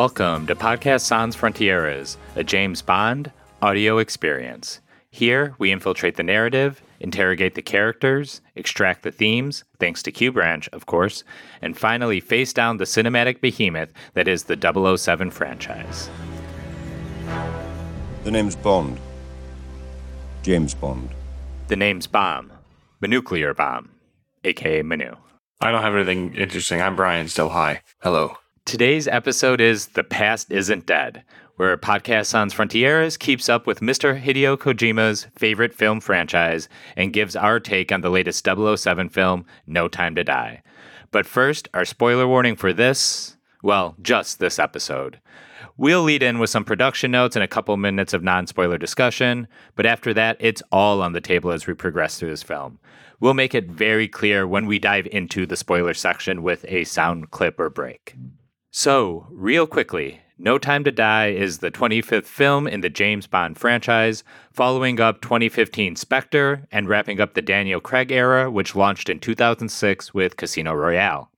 Welcome to Podcast Sans Frontieres, a James Bond audio experience. Here, we infiltrate the narrative, interrogate the characters, extract the themes, thanks to Q Branch, of course, and finally face down the cinematic behemoth that is the 007 franchise. The name's Bond. James Bond. The name's Bomb, the nuclear bomb, aka Manu. I don't have anything interesting. I'm Brian, still high. Hello. Today's episode is The Past Isn't Dead, where Podcast Sans Frontieres keeps up with Mr. Hideo Kojima's favorite film franchise and gives our take on the latest 007 film, No Time to Die. But first, our spoiler warning for this well, just this episode. We'll lead in with some production notes and a couple minutes of non spoiler discussion, but after that, it's all on the table as we progress through this film. We'll make it very clear when we dive into the spoiler section with a sound clip or break. So, real quickly, No Time to Die is the 25th film in the James Bond franchise, following up 2015 Spectre and wrapping up the Daniel Craig era, which launched in 2006 with Casino Royale.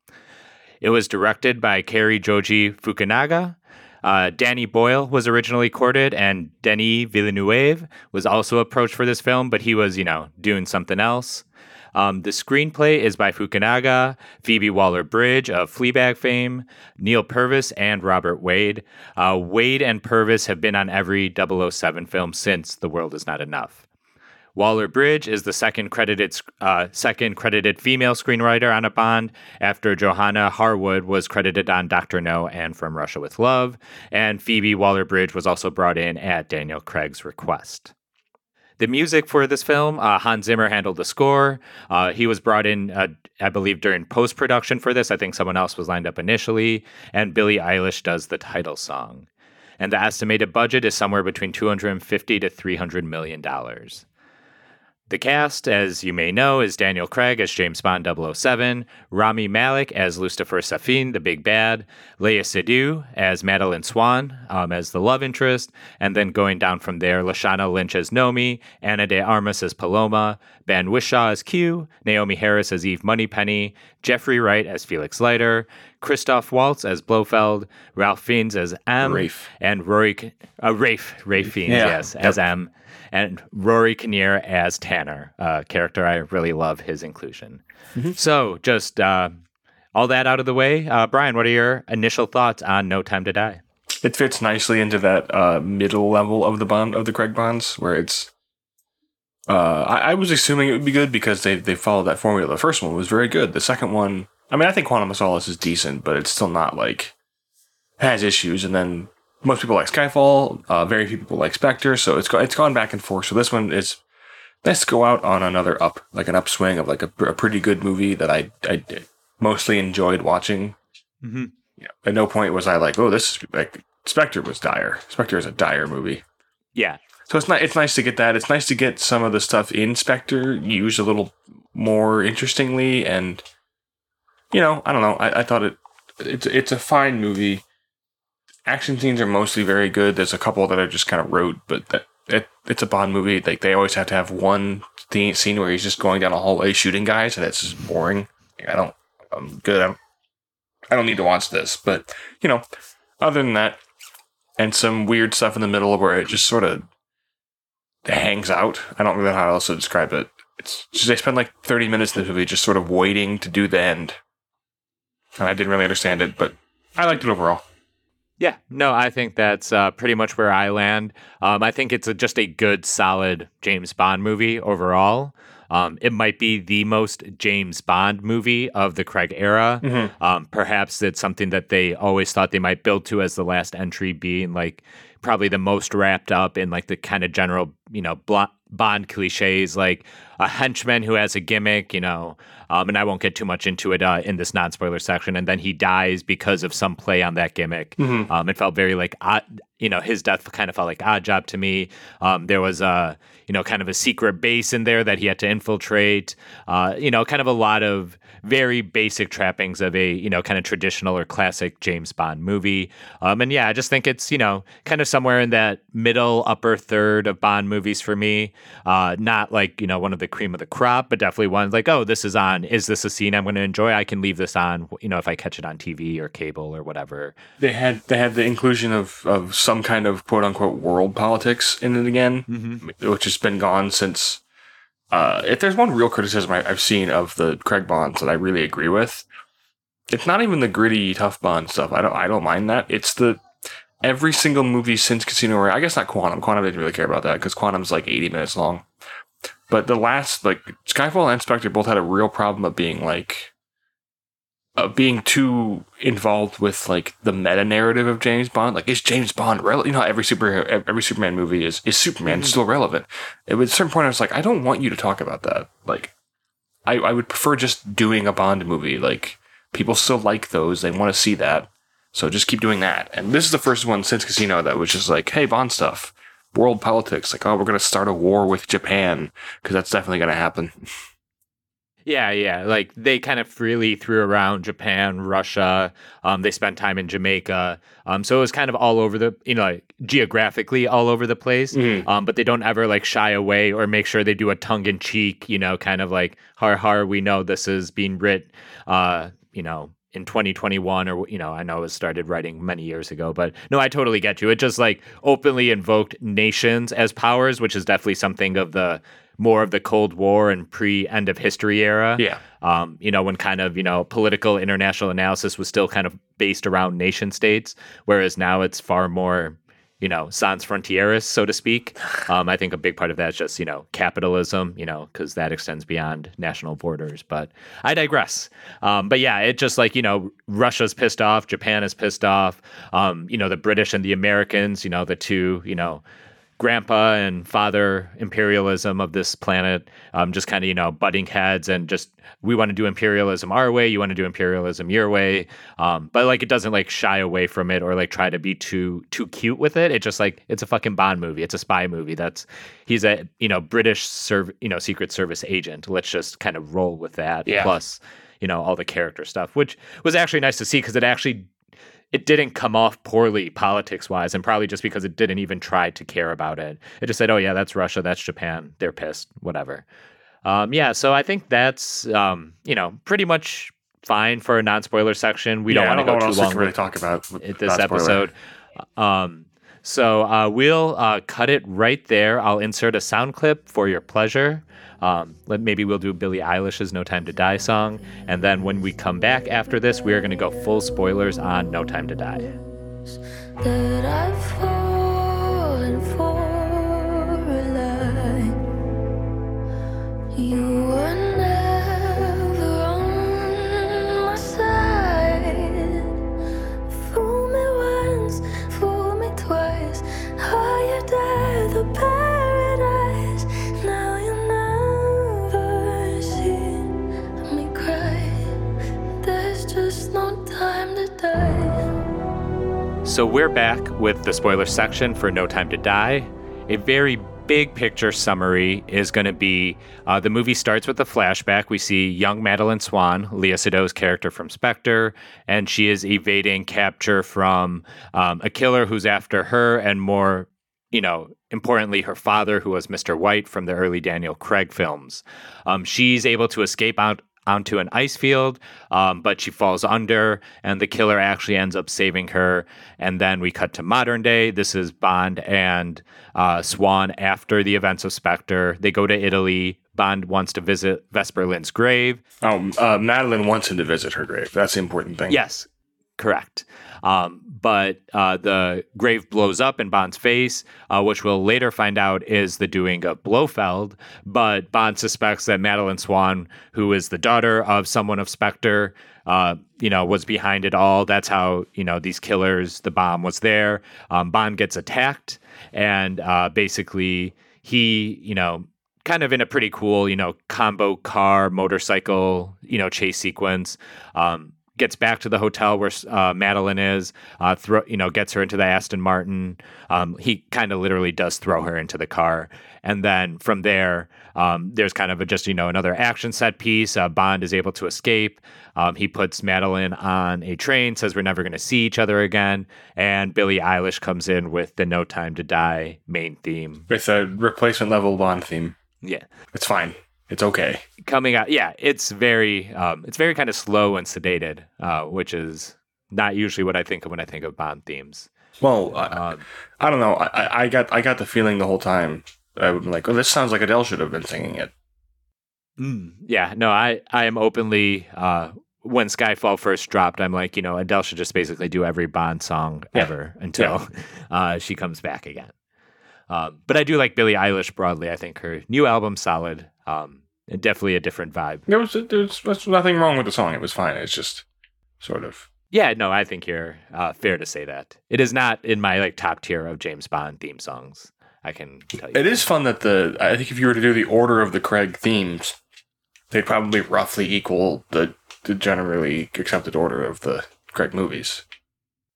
It was directed by Cary Joji Fukunaga. Uh, Danny Boyle was originally courted, and Denis Villeneuve was also approached for this film, but he was, you know, doing something else. Um, the screenplay is by Fukunaga, Phoebe Waller Bridge of Fleabag fame, Neil Purvis, and Robert Wade. Uh, Wade and Purvis have been on every 007 film since The World Is Not Enough. Waller Bridge is the second credited uh, second credited female screenwriter on a Bond after Johanna Harwood was credited on Doctor No and From Russia with Love, and Phoebe Waller Bridge was also brought in at Daniel Craig's request. The music for this film, uh, Hans Zimmer handled the score. Uh, he was brought in, uh, I believe, during post production for this. I think someone else was lined up initially, and Billie Eilish does the title song. And the estimated budget is somewhere between 250 to 300 million dollars. The cast, as you may know, is Daniel Craig as James Bond 007, Rami Malek as Lucifer Safin, the big bad, Léa Seydoux as Madeline Swan um, as the love interest, and then going down from there, Lashana Lynch as Nomi, Ana de Armas as Paloma, Ben Whishaw as Q, Naomie Harris as Eve Moneypenny, Jeffrey Wright as Felix Leiter, Christoph Waltz as Blofeld, Ralph Fiennes as M, Rafe. and Rory, uh, Rafe, Rafe Fiennes, Yeah. yes, as M and Rory Kinnear as Tanner, a character I really love his inclusion. So, just uh, all that out of the way, uh, Brian, what are your initial thoughts on No Time to Die? It fits nicely into that uh, middle level of the bond of the Craig bonds, where it's. Uh, I, I was assuming it would be good because they they followed that formula. The first one was very good. The second one, I mean, I think Quantum of Solace is decent, but it's still not like has issues. And then most people like Skyfall. Uh, very few people like Spectre. So it's go, it's gone back and forth. So this one is let's go out on another up, like an upswing of like a, a pretty good movie that I I mostly enjoyed watching. Mm-hmm. You know, at no point was I like, oh, this is like Spectre was dire. Spectre is a dire movie. Yeah, So it's not. It's nice to get that. It's nice to get some of the stuff in Spectre used a little more interestingly, and you know, I don't know. I, I thought it. It's it's a fine movie. Action scenes are mostly very good. There's a couple that are just kind of rote, but that it, it's a Bond movie. Like they always have to have one theme, scene where he's just going down a hallway shooting guys, and it's just boring. I don't. I'm good. I'm, I don't need to watch this, but you know, other than that, and some weird stuff in the middle where it just sort of hangs out. I don't really know how else to describe it. It's just they spend like 30 minutes in the movie just sort of waiting to do the end. And I didn't really understand it, but I liked it overall. Yeah, no, I think that's uh, pretty much where I land. Um, I think it's a, just a good, solid James Bond movie overall. Um, it might be the most James Bond movie of the Craig era. Um, perhaps it's something that they always thought they might build to as the last entry, being like probably the most wrapped up in like the kind of general, you know, blo- Bond cliches, like a henchman who has a gimmick, you know, um, and I won't get too much into it uh, in this non spoiler section. And then he dies because of some play on that gimmick. Um, it felt very like, odd, you know, his death kind of felt like Oddjob to me. Um, there was a, you know, kind of a secret base in there that he had to infiltrate. Uh, you know, kind of a lot of very basic trappings of a, you know, kind of traditional or classic James Bond movie. Um, and yeah, I just think it's, you know, kind of somewhere in that middle upper third of Bond movies for me. Uh, not like, you know, one of the cream of the crop, but definitely one like, oh, this is on. Is this a scene I'm going to enjoy? I can leave this on, you know, if I catch it on TV or cable or whatever. They had they had the inclusion of of some kind of quote unquote world politics in it again, Mm-hmm. which has been gone since. Uh, if there's one real criticism I, I've seen of the Craig Bonds that I really agree with, it's not even the gritty tough Bond stuff. I don't I don't mind that. It's the every single movie since Casino Royale. I guess not Quantum. Quantum didn't really care about that because Quantum's like 80 minutes long. But the last like Skyfall and Spectre both had a real problem of being like of being too involved with like the meta narrative of James Bond. Like, is James Bond relevant? You know, every super every Superman movie is is Superman still relevant? At a certain point, I was like, I don't want you to talk about that. Like, I I would prefer just doing a Bond movie. Like, people still like those; they want to see that. So just keep doing that. And this is the first one since Casino that was just like, hey, Bond stuff, world politics. Like, oh, we're gonna start a war with Japan because that's definitely gonna happen. Yeah, yeah. Like they kind of freely threw around Japan, Russia. Um, they spent time in Jamaica. Um, so it was kind of all over the, you know, like, geographically all over the place. Mhm. Um, but they don't ever like shy away or make sure they do a tongue in cheek, you know, kind of like har har. We know this is being writ, uh, you know, in 2021 or you know, I know it was started writing many years ago, but no, I totally get you. It just like openly invoked nations as powers, which is definitely something of the more of the Cold War and pre end of history era Yeah, um, you know, when kind of, you know, political international analysis was still kind of based around nation states, whereas now it's far more, you know, sans frontieres, so to speak. Um, I think a big part of that is just, you know, capitalism, you know, because that extends beyond national borders. But I digress. Um, but yeah, it just like, you know, Russia's pissed off, Japan is pissed off, um, you know, the British and the Americans, you know, the two, you know, grandpa and father imperialism of this planet um, just kind of you know butting heads and just we want to do imperialism our way you want to do imperialism your way. Um, but like it doesn't like shy away from it or like try to be too too cute with it. It's just like it's a fucking bond movie. It's a spy movie. That's he's a you know british serv you know secret service agent. Let's just kind of roll with that Yeah. plus you know all the character stuff which was actually nice to see because it actually it didn't come off poorly politics wise, and probably just because it didn't even try to care about it. It just said, "Oh yeah, that's Russia, that's Japan, they're pissed, whatever." Um, yeah, so I think that's um, you know pretty much fine for a non spoiler section. We yeah, don't want to go too long can really talk about it- this episode. Um, so uh, we'll uh, cut it right there. I'll insert a sound clip for your pleasure. Um, maybe we'll do Billie Eilish's "No Time to Die" song, and then when we come back after this, we are going to go full spoilers on "No Time to Die." So we're back with the spoiler section for No Time to Die. A very big picture summary is going to be uh, the movie starts with a flashback. We see young Madeline Swan, Léa Seydoux's character from Spectre, and she is evading capture from um, a killer who's after her and more you know, importantly, her father, who was Mr. White from the early Daniel Craig films. Um, she's able to escape out onto an ice field, um, but she falls under, and the killer actually ends up saving her. And then we cut to modern day. This is Bond and uh, Swan after the events of Spectre. They go to Italy. Bond wants to visit Vesper Lynd's grave. Oh, uh, Madeline wants him to visit her grave. That's the important thing. Yes, correct. Um, but uh, the grave blows up in Bond's face, uh, which we'll later find out is the doing of Blofeld. But Bond suspects that Madeline Swan, who is the daughter of someone of Spectre, uh, you know, was behind it all. That's how you know these killers. The bomb was there. Um, Bond gets attacked, and uh, basically he, you know, kind of in a pretty cool, you know, combo car motorcycle, you know, chase sequence. Um, gets back to the hotel where uh, Madeline is, uh, throw, you know, gets her into the Aston Martin. Um, he kind of literally does throw her into the car, and then from there, um, there's kind of a, just you know another action set piece. Uh, Bond is able to escape. Um, he puts Madeline on a train, says we're never going to see each other again, and Billie Eilish comes in with the "No Time to Die" main theme. With a replacement level Bond theme. Yeah, It's fine. It's okay. coming out yeah it's very um it's very kind of slow and sedated uh which is not usually what i think of when i think of bond themes Well, I, um I don't know. I, I- got I got the feeling the whole time. I would be like, oh, this sounds like Adele should have been singing it. mm, yeah no i i am openly uh when skyfall first dropped i'm like you know adele should just basically do every bond song Yeah. ever until uh she comes back again um but i do like billie eilish broadly i think her new album solid um definitely a different vibe There was there was, there was nothing wrong with the song. It was fine. It's just sort of Yeah, no, I think you're uh, fair to say that. It is not in my like top tier of James Bond theme songs. I can tell you. It is fun that the I think if you were to do the order of the Craig themes, they'd probably roughly equal the the generally accepted order of the Craig movies.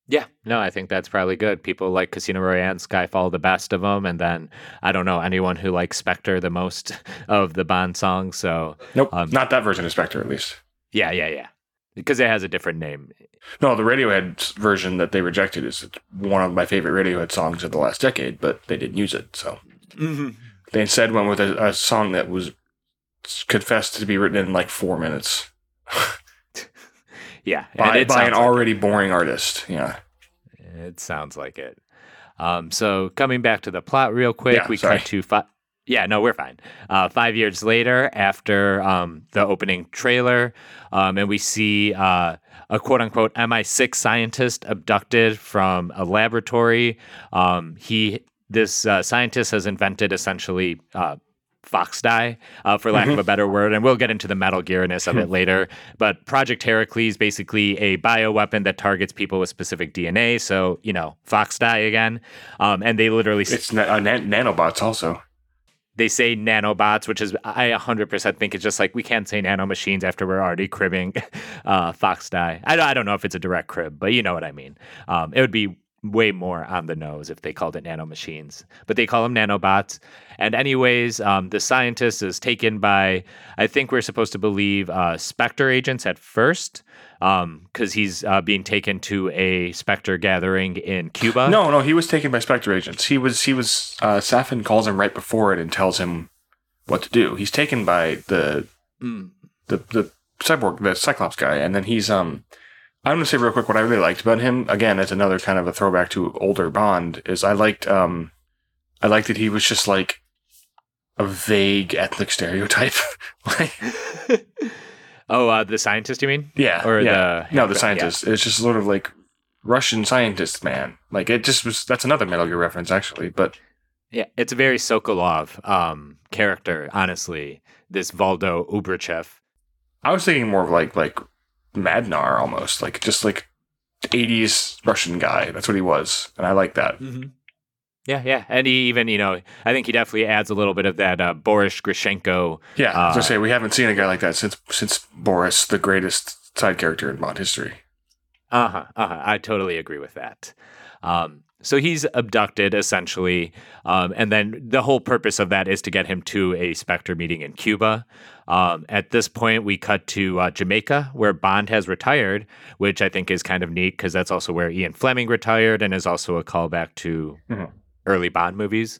Yeah, no, I think that's probably good. People like Casino Royale and Skyfall the best of them, and then I don't know anyone who likes Spectre the most of the Bond songs. So Nope, Um, not that version of Spectre at least. yeah, yeah, yeah, because it has a different name. No, the Radiohead version that they rejected is one of my favorite Radiohead songs of the last decade, but they didn't use it. So Mm-hmm. they instead went with a, a song that was confessed to be written in like four minutes Yeah, by, by an like already boring artist. Yeah. it. It sounds like it. Um, so coming back to the plot real quick, Yeah, we sorry. cut to five. Yeah, no, we're fine. Uh, five years later, after um, the opening trailer, um, and we see uh, a quote unquote MI6 scientist abducted from a laboratory. Um, he, this uh, scientist, has invented essentially uh, fox die, uh, for lack of a better word, and we'll get into the Metal Gearness of it later. But Project Heracles, basically a bioweapon that targets people with specific DNA. So you know, fox die again, um, and they literally It's na- uh, nan- nanobots also. they say nanobots, which is I 100% think it's just like we can't say nanomachines after we're already cribbing uh, Fox die. I, I don't know if it's a direct crib, but you know what I mean. Um, it would be way more on the nose if they called it nanomachines, but they call them nanobots. And anyways, um, the scientist is taken by I think we're supposed to believe uh, Spectre agents at first. Because he's uh, being taken to a Spectre gathering in Cuba. No, no, he was taken by Spectre agents. He was, he was, uh, Safin calls him right before it and tells him what to do. He's taken by the, Mm. the, the cyborg, the Cyclops guy, and then he's, um, I'm going to say real quick what I really liked about him. Again, it's another kind of a throwback to older Bond, is I liked, um, I liked that he was just like a vague ethnic stereotype. like, oh, uh, the scientist, you mean? yeah. Or yeah. the No, the yeah. scientist. It's just sort of like Russian scientist man. Like it just was. That's another Metal Gear reference, actually. But Yeah, it's a very Sokolov um, character, honestly. This Valdo Obruchev. I was thinking more of like like Madnar almost, like just like 80s Russian guy. That's what he was, and I like that. Mm-hmm. Yeah, yeah, and he even, you know, I think he definitely adds a little bit of that uh, Boris Grishenko. Yeah, I was Uh, gonna say we haven't seen a guy like that since since Boris, the greatest side character in Bond history. Uh huh. Uh huh. I totally agree with that. Um, so he's abducted essentially, um, and then the whole purpose of that is to get him to a Spectre meeting in Cuba. Um, at this point, we cut to uh, Jamaica, where Bond has retired, which I think is kind of neat because that's also where Ian Fleming retired, and is also a callback to Mhm. early Bond movies.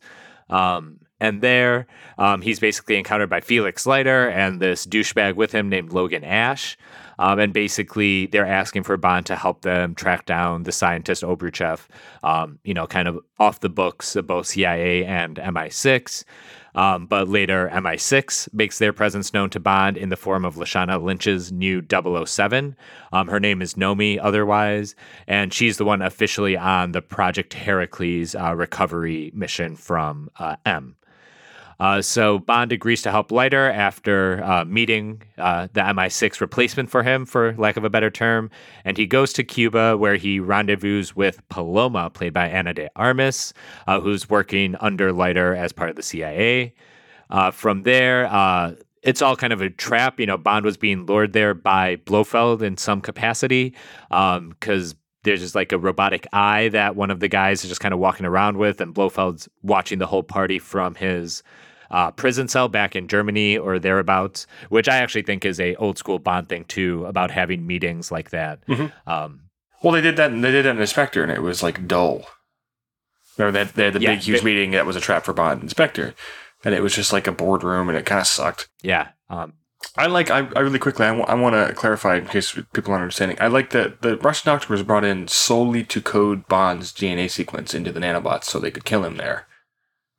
Um, and there, um, he's basically encountered by Felix Leiter and this douchebag with him named Logan Ash. Um, and basically, they're asking for Bond to help them track down the scientist Obruchev, um, you know, kind of off the books of both CIA and MI6. Um, but later, MI6 makes their presence known to Bond in the form of Lashana Lynch's new 007. Um, her name is Nomi, otherwise, and she's the one officially on the Project Heracles uh, recovery mission from uh, M. Uh, so Bond agrees to help Leiter after uh, meeting uh, the MI6 replacement for him, for lack of a better term, and he goes to Cuba where he rendezvous with Paloma, played by Ana de Armas, uh, who's working under Leiter as part of the CIA. Uh, from there, uh, it's all kind of a trap. You know, Bond was being lured there by Blofeld in some capacity because there's just like a robotic eye that one of the guys is just kind of walking around with, and Blofeld's watching the whole party from his uh, prison cell back in Germany or thereabouts, which I actually think is a old school Bond thing too about having meetings like that. Mhm. Um, Well, they did that. They did that in Inspector, and it was like dull. Remember that they had the Yeah, big, huge they- meeting that was a trap for Bond in Spectre. and it was just like a boardroom, and it kind of sucked. Yeah. Um, I like. I, I really quickly. I want to clarify in case people aren't understanding. I like that the Russian doctor was brought in solely to code Bond's DNA sequence into the nanobots so they could kill him there,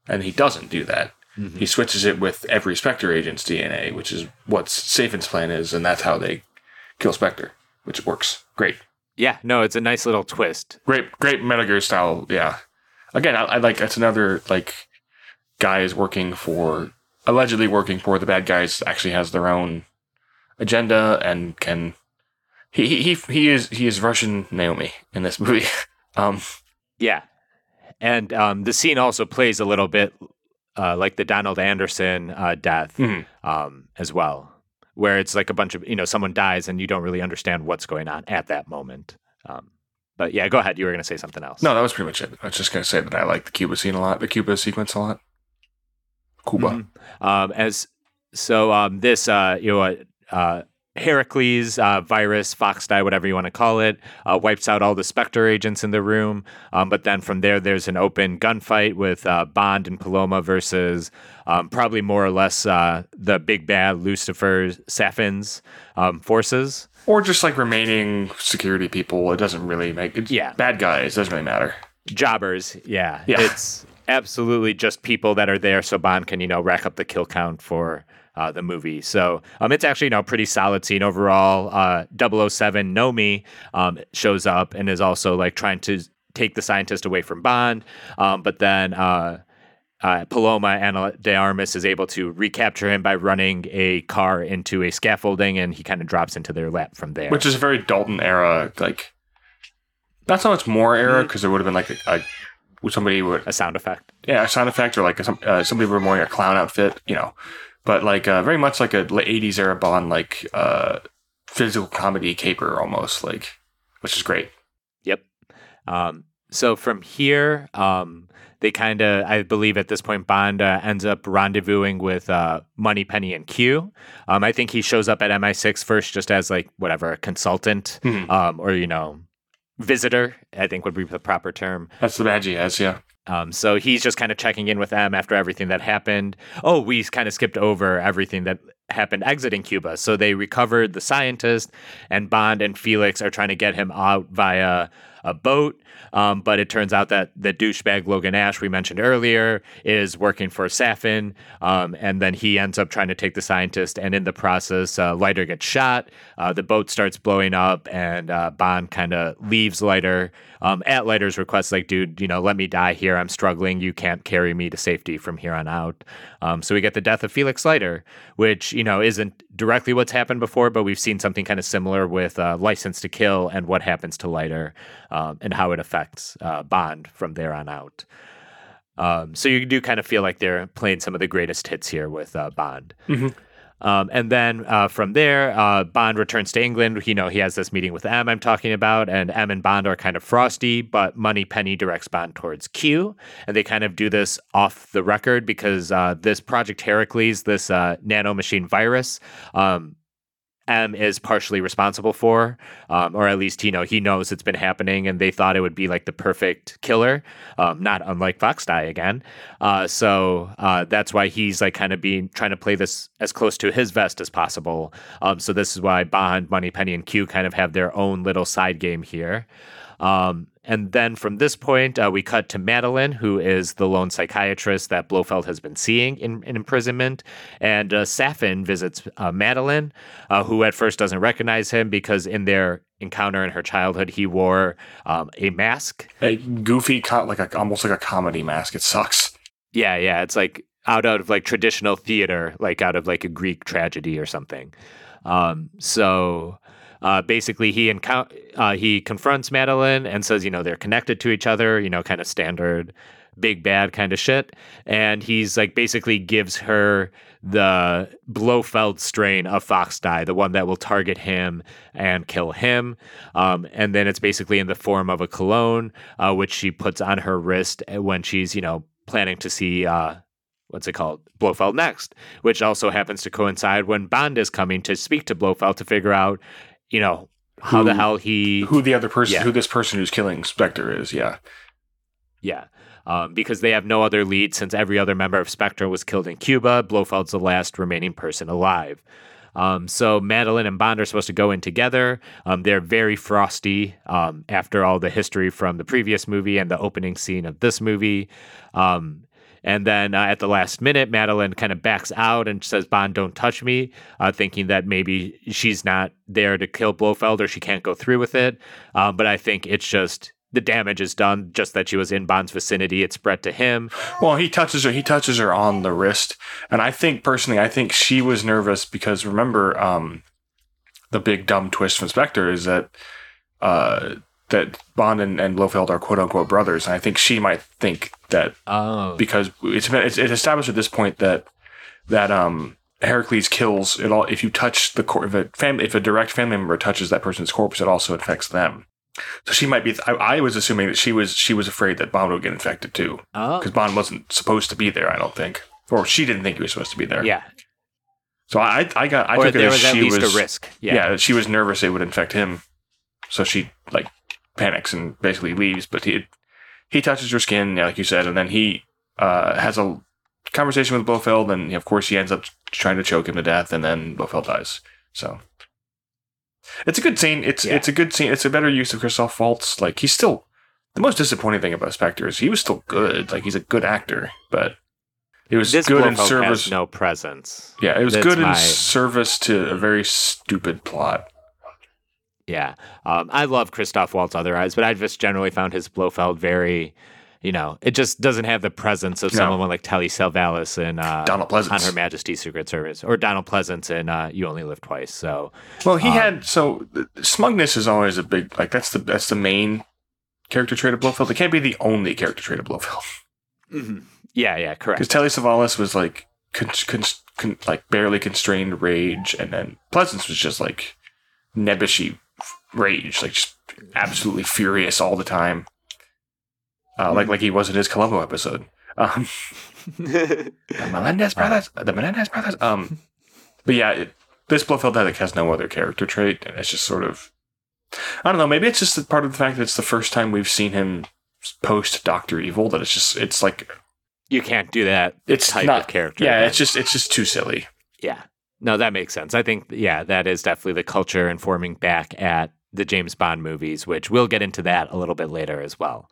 and he doesn't do that. He switches it with every Spectre agent's DNA, which is what Safin's plan is, and that's how they kill Spectre, which works great. yeah. No, it's a nice little twist. Great, great Metal Gear style. Yeah. Again, I, I like that's another like guy is working for allegedly working for the bad guys. Actually, has their own agenda and can. He he he, he is he is Russian Naomi in this movie. um, Yeah. And um, the scene also plays a little bit uh, like the Donald Anderson uh, death Mhm. um, as well, where it's like a bunch of, you know, someone dies and you don't really understand what's going on at that moment. Um, but yeah, go ahead. You were going to say something else. no, that was pretty much it. I was just gonna say that I like the Cuba scene a lot, the Cuba sequence a lot. Cuba. Mhm. Um, as so, um, this uh, you know, uh, uh, Heracles uh, virus, fox die, whatever you want to call it, uh, wipes out all the Spectre agents in the room. Um, but then from there, there's an open gunfight with uh, Bond and Paloma versus um, probably more or less uh, the big bad Lucifer Safin's um, forces. Or just like remaining security people. It doesn't really make it. Yeah. Bad guys doesn't really matter. Jobbers, yeah. Yeah. It's absolutely just people that are there so Bond can, you know, rack up the kill count for uh, the movie. So um, it's actually, you know, a pretty solid scene overall. Uh, 007 Nomi um, shows up and is also like trying to take the scientist away from Bond. Um, but then uh, uh, Paloma Ana de Armas is able to recapture him by running a car into a scaffolding and he kind of drops into their lap from there. Which is a very Dalton era, like not so much Moore era because there would have been like a, a somebody would a sound effect. yeah a sound effect or like some uh, somebody were wearing a clown outfit, you know, but like uh, very much like a late '80s era Bond, like uh, physical comedy caper almost, like which is great. Yep. Um, so from here, um, they kind of, I believe at this point, Bond uh, ends up rendezvousing with uh, Moneypenny and Q. Um, I think he shows up at MI6 first just as like whatever, a consultant Mhm. um, or, you know, visitor, I think would be the proper term. That's the badge he has, yeah. Um, so he's just kind of checking in with them after everything that happened. Oh, we kind of skipped over everything that happened exiting Cuba. So they recovered the scientist, and Bond and Felix are trying to get him out via a boat. Um, but it turns out that the douchebag Logan Ash we mentioned earlier is working for Safin, um, and then he ends up trying to take the scientist, and in the process, uh, Leiter gets shot. Uh, the boat starts blowing up, and uh, Bond kind of leaves Leiter um, at Leiter's request, like, dude, you know, let me die here. I'm struggling. You can't carry me to safety from here on out. Um, so we get the death of Felix Leiter, which, you know, isn't directly what's happened before, but we've seen something kind of similar with uh, License to Kill and what happens to Leiter um, and how it affects uh, Bond from there on out. Um, so you do kind of feel like they're playing some of the greatest hits here with uh, Bond. Mhm. Um, and then uh, from there, uh, Bond returns to England. You know, he has this meeting with M I'm talking about, and M and Bond are kind of frosty, but Moneypenny directs Bond towards Q. And they kind of do this off the record because uh, this Project Heracles, this uh, nanomachine virus, um, M is partially responsible for, um, or at least you know he knows it's been happening, and they thought it would be like the perfect killer, um, not unlike Fox Die again. Uh, so uh, that's why he's like kind of being trying to play this as close to his vest as possible. Um, so this is why Bond, Moneypenny, and Q kind of have their own little side game here. Um, and then from this point, uh, we cut to Madeline, who is the lone psychiatrist that Blofeld has been seeing in, in imprisonment. And uh, Safin visits uh, Madeline, uh, who at first doesn't recognize him because in their encounter in her childhood, he wore um, a mask. A goofy, like a almost like a comedy mask. It sucks. Yeah, yeah. It's like out of like traditional theater, like out of like a Greek tragedy or something. Um, so uh, basically, he encou- uh, he confronts Madeline and says, you know, they're connected to each other. You know, kind of standard big bad kind of shit. And he's like basically gives her the Blofeld strain of Fox Die, the one that will target him and kill him. Um, and then it's basically in the form of a cologne, uh, which she puts on her wrist when she's, you know, planning to see uh, what's it called Blofeld next, which also happens to coincide when Bond is coming to speak to Blofeld to figure out, you know, how the hell he Who the other person? Yeah. Who this person who's killing Spectre is? Yeah. Yeah. Um, because they have no other lead since every other member of Spectre was killed in Cuba. Blofeld's the last remaining person alive. Um, so Madeline and Bond are supposed to go in together. Um, they're very frosty um, after all the history from the previous movie and the opening scene of this movie. Um, and then uh, at the last minute, Madeline kind of backs out and says, Bond, don't touch me, uh, thinking that maybe she's not there to kill Blofeld or she can't go through with it. Um, but I think it's just the damage is done, just that she was in Bond's vicinity. It spread to him. Well, he touches her. He touches her on the wrist, and I think personally, I think she was nervous because remember, um, the big dumb twist from Spectre is that uh, that Bond and, and Blofeld are quote unquote brothers, and I think she might think that Oh. because it's it's, it's established at this point that that um Heracles kills it all if you touch the cor- if a family if a direct family member touches that person's corpse, it also infects them. So she might be. I, I was assuming that she was she was afraid that Bond would get infected too oh. because Bond wasn't supposed to be there. I don't think, or she didn't think he was supposed to be there. Yeah. So I I got I or took it there as was at she least was a risk. Yeah. Yeah. she was nervous it would infect him, so she like panics and basically leaves. But he he touches her skin, yeah, like you said, and then he uh, has a conversation with Blofeld, and of course he ends up trying to choke him to death, and then Blofeld dies. So it's a good scene. It's Yeah. it's a good scene. It's a better use of Christoph Waltz. Like he's still the most disappointing thing about Spectre is he was still good. Like he's a good actor, but it was This good in service. no presence. yeah, it was That's good in service to a very stupid plot. Yeah. Um, I love Christoph Waltz otherwise, but I just generally found his Blofeld very, you know, it just doesn't have the presence of No. someone like Telly Savalas in uh, Donald on Her Majesty's Secret Service or Donald Pleasence in uh, You Only Live Twice. So Well, he Um, had so smugness is always a big like that's the that's the main character trait of Blofeld. It can't be the only character trait of Blofeld yeah, yeah, correct. because Telly Savalas was like con- con- con- like barely constrained rage, and then Pleasence was just like nebbishy rage, like just absolutely furious all the time, uh, like like he was in his Columbo episode. Um, the Melendez brothers, the Melendez brothers. Um, but yeah, it, this Blofeld like has no other character trait, and it's just sort of, I don't know. Maybe it's just part of the fact that it's the first time we've seen him post Doctor Evil. That it's just it's like you can't do that it's type not of character. Yeah, it's just it's just too silly. Yeah. No, that makes sense. I think, yeah, that is definitely the culture informing back at the James Bond movies, which we'll get into that a little bit later as well.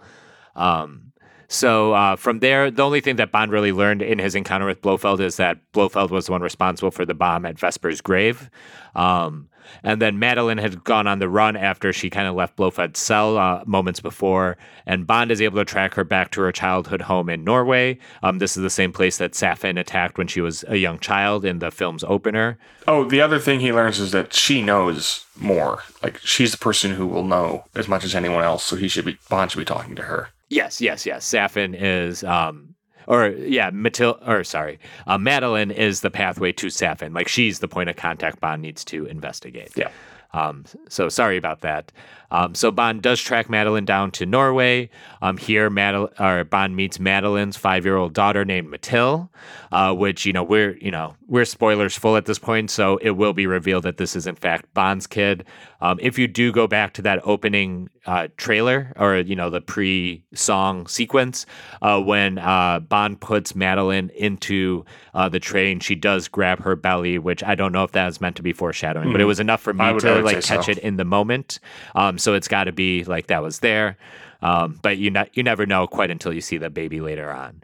Um, so uh, from there, the only thing that Bond really learned in his encounter with Blofeld is that Blofeld was the one responsible for the bomb at Vesper's grave. Um, and then Madeline had gone on the run after she kind of left Blofeld's cell uh, moments before, and Bond is able to track her back to her childhood home in Norway. Um, this is the same place that Safin attacked when she was a young child in the film's opener. Oh, the other thing he learns is that she knows more. Like she's the person who will know as much as anyone else. So he should be Bond should be talking to her. Yes, yes, yes. Safin is, um, or yeah, Matil, or sorry, uh, Madeline is the pathway to Safin. Like she's the point of contact Bond needs to investigate. Yeah. Um, so sorry about that. Um, so Bond does track Madeline down to Norway. Um, here, Madel- or Bond meets Madeline's five-year-old daughter named Matil, uh, which you know we're you know we're spoilers full at this point, so it will be revealed that this is in fact Bond's kid. Um, if you do go back to that opening uh, trailer or you know the pre-song sequence, uh, when uh, Bond puts Madeline into uh, the train, she does grab her belly, which I don't know if that was meant to be foreshadowing, but it was enough for me. I would- I to like catch so. it in the moment. Um, so it's got to be like that was there. Um, but you not you never know quite until you see the baby later on.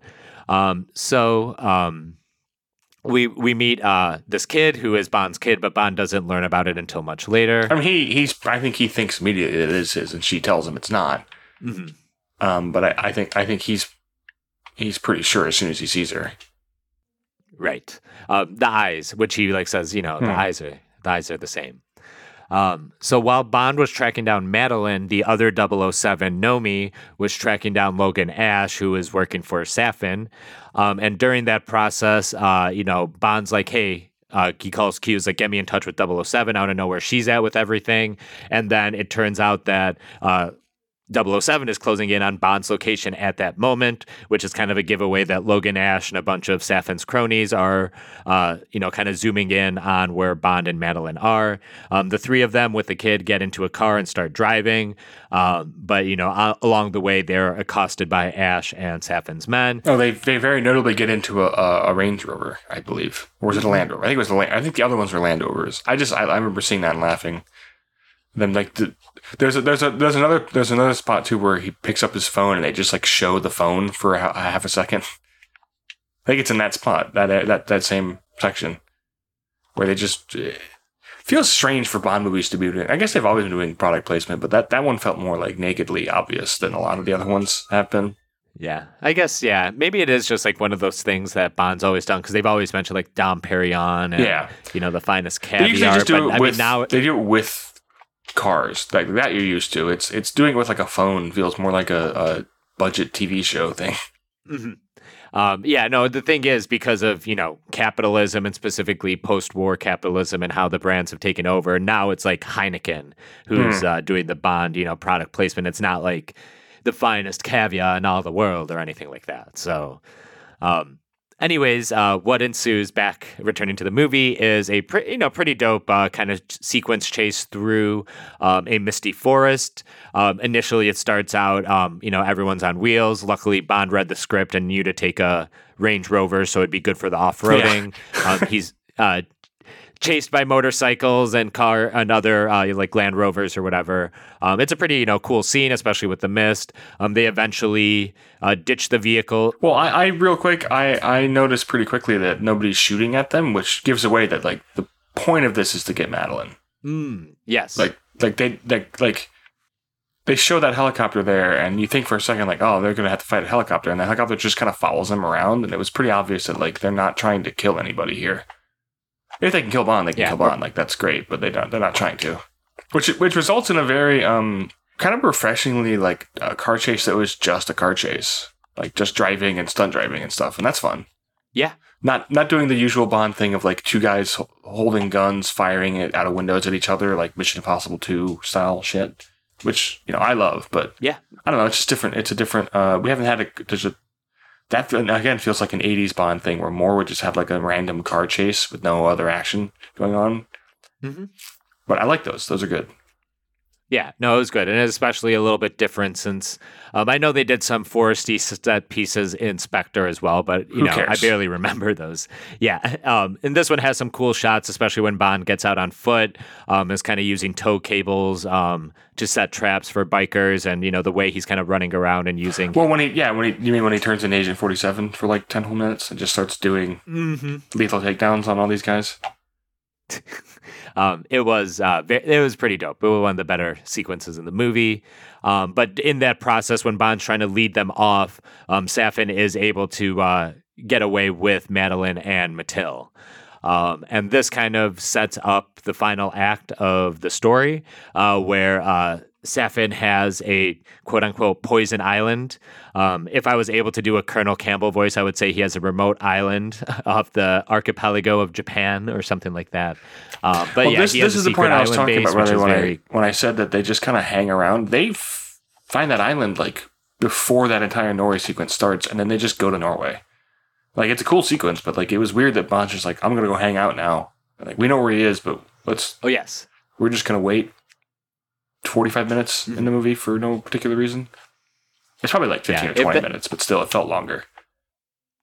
Um, so um, we we meet uh, this kid who is Bond's kid, but Bond doesn't learn about it until much later. I mean, he he's I think he thinks immediately that it is his, and she tells him it's not. Mhm. Um, but I, I think I think he's he's pretty sure as soon as he sees her. Right. Um, the eyes, which he like says, you know, the Hmm. eyes are the eyes are the same. Um, so while Bond was tracking down Madeline, the other 007 Nomi was tracking down Logan Ash, who was working for Safin. Um, and during that process, uh, you know, Bond's like, hey, uh, he calls Q, he's like, get me in touch with 007. I want to know where she's at with everything. And then it turns out that uh, 007 is closing in on Bond's location at that moment, which is kind of a giveaway that Logan Ash and a bunch of Safin's cronies are, uh, you know, kind of zooming in on where Bond and Madeline are. Um, the three of them with the kid get into a car and start driving, um, but you know, uh, along the way they're accosted by Ash and Safin's men. Oh, they they very notably get into a, a, Range Rover, I believe, or was it a Land Rover? I think it was a Land. I think the other ones were Land Rovers. I just I, I remember seeing that and laughing. Then like the, there's a there's a there's another there's another spot too where he picks up his phone and they just like show the phone for a, a half a second. I think it's in that spot that that that same section where they just uh, feels strange for Bond movies to be doing. I guess they've always been doing product placement, but that that one felt more like nakedly obvious than a lot of the other ones have been. Yeah, I guess yeah. Maybe it is just like one of those things that Bond's always done because they've always mentioned like Dom Perignon and Yeah. you know the finest caviar. They usually just do but it I with mean now they do it with cars like that you're used to. It's it's doing it with like a phone feels more like a, a budget TV show thing. Mhm. Um, yeah, no, the thing is because of, you know, capitalism and specifically post war capitalism and how the brands have taken over, now it's like Heineken who's Hmm. uh, doing the Bond, you know, product placement. It's not like the finest caviar in all the world or anything like that. So, um, anyways, uh, what ensues back returning to the movie is a pretty, you know, pretty dope uh, kind of sequence chase through um, a misty forest. Um, initially, it starts out, um, you know, everyone's on wheels. Luckily, Bond read the script and knew to take a Range Rover, so it'd be good for the off roading. um, he's uh, chased by motorcycles and car and other uh, like Land Rovers or whatever. Um, it's a pretty you know cool scene, especially with the mist. Um, they eventually uh, ditch the vehicle. Well, I, I real quick, I I noticed pretty quickly that nobody's shooting at them, which gives away that like the point of this is to get Madeline. Mm, yes, Like like they like like they show that helicopter there, and you think for a second like, oh, they're gonna have to fight a helicopter, and the helicopter just kind of follows them around, and it was pretty obvious that like they're not trying to kill anybody here. If they can kill Bond, they can Yeah. kill Bond. Like that's great, but they don't. They're not trying to. Which which results in a very um kind of refreshingly like a car chase that was just a car chase, like just driving and stunt driving and stuff, and that's fun. yeah, Not not doing the usual Bond thing of like two guys holding guns, firing it out of windows at each other, like Mission Impossible Two style shit. Which you know I love, but yeah. I don't know. It's just different. It's a different. Uh, we haven't had a. There's a. That again feels like an '80s Bond thing, where Moore would just have like a random car chase with no other action going on. Mhm. But I like those. Those are good. Yeah, no, it was good, and especially a little bit different since um, I know they did some foresty set pieces in Spectre as well, but you Who know I barely remember those. Yeah, um, and this one has some cool shots, especially when Bond gets out on foot, um, is kind of using tow cables um, to set traps for bikers, and you know the way he's kind of running around and using. Well, when he yeah, when he you mean when he turns into Agent 47 for like 10 whole minutes and just starts doing Mhm. lethal takedowns on all these guys. um, it was uh, it was pretty dope. It was one of the better sequences in the movie. Um, but in that process, when Bond's trying to lead them off, um, Safin is able to uh, get away with Madeline and Matil. Um, and this kind of sets up the final act of the story, uh, where uh, Safin has a quote unquote poison island. Um, if I was able to do a Colonel Campbell voice, I would say he has a remote island off the archipelago of Japan or something like that. Uh, but Well, yeah, this, this is the point I was talking base, about is when very I when I said that they just kind of hang around. They f- find that island like before that entire Norway sequence starts, and then they just go to Norway. Like it's a cool sequence, but like it was weird that Bond's just like, I'm gonna go hang out now. Like we know where he is, but let's oh yes, we're just gonna wait 45 minutes in the movie for no particular reason. It's probably like 15 Yeah, or 20 the- minutes, but still, it felt longer.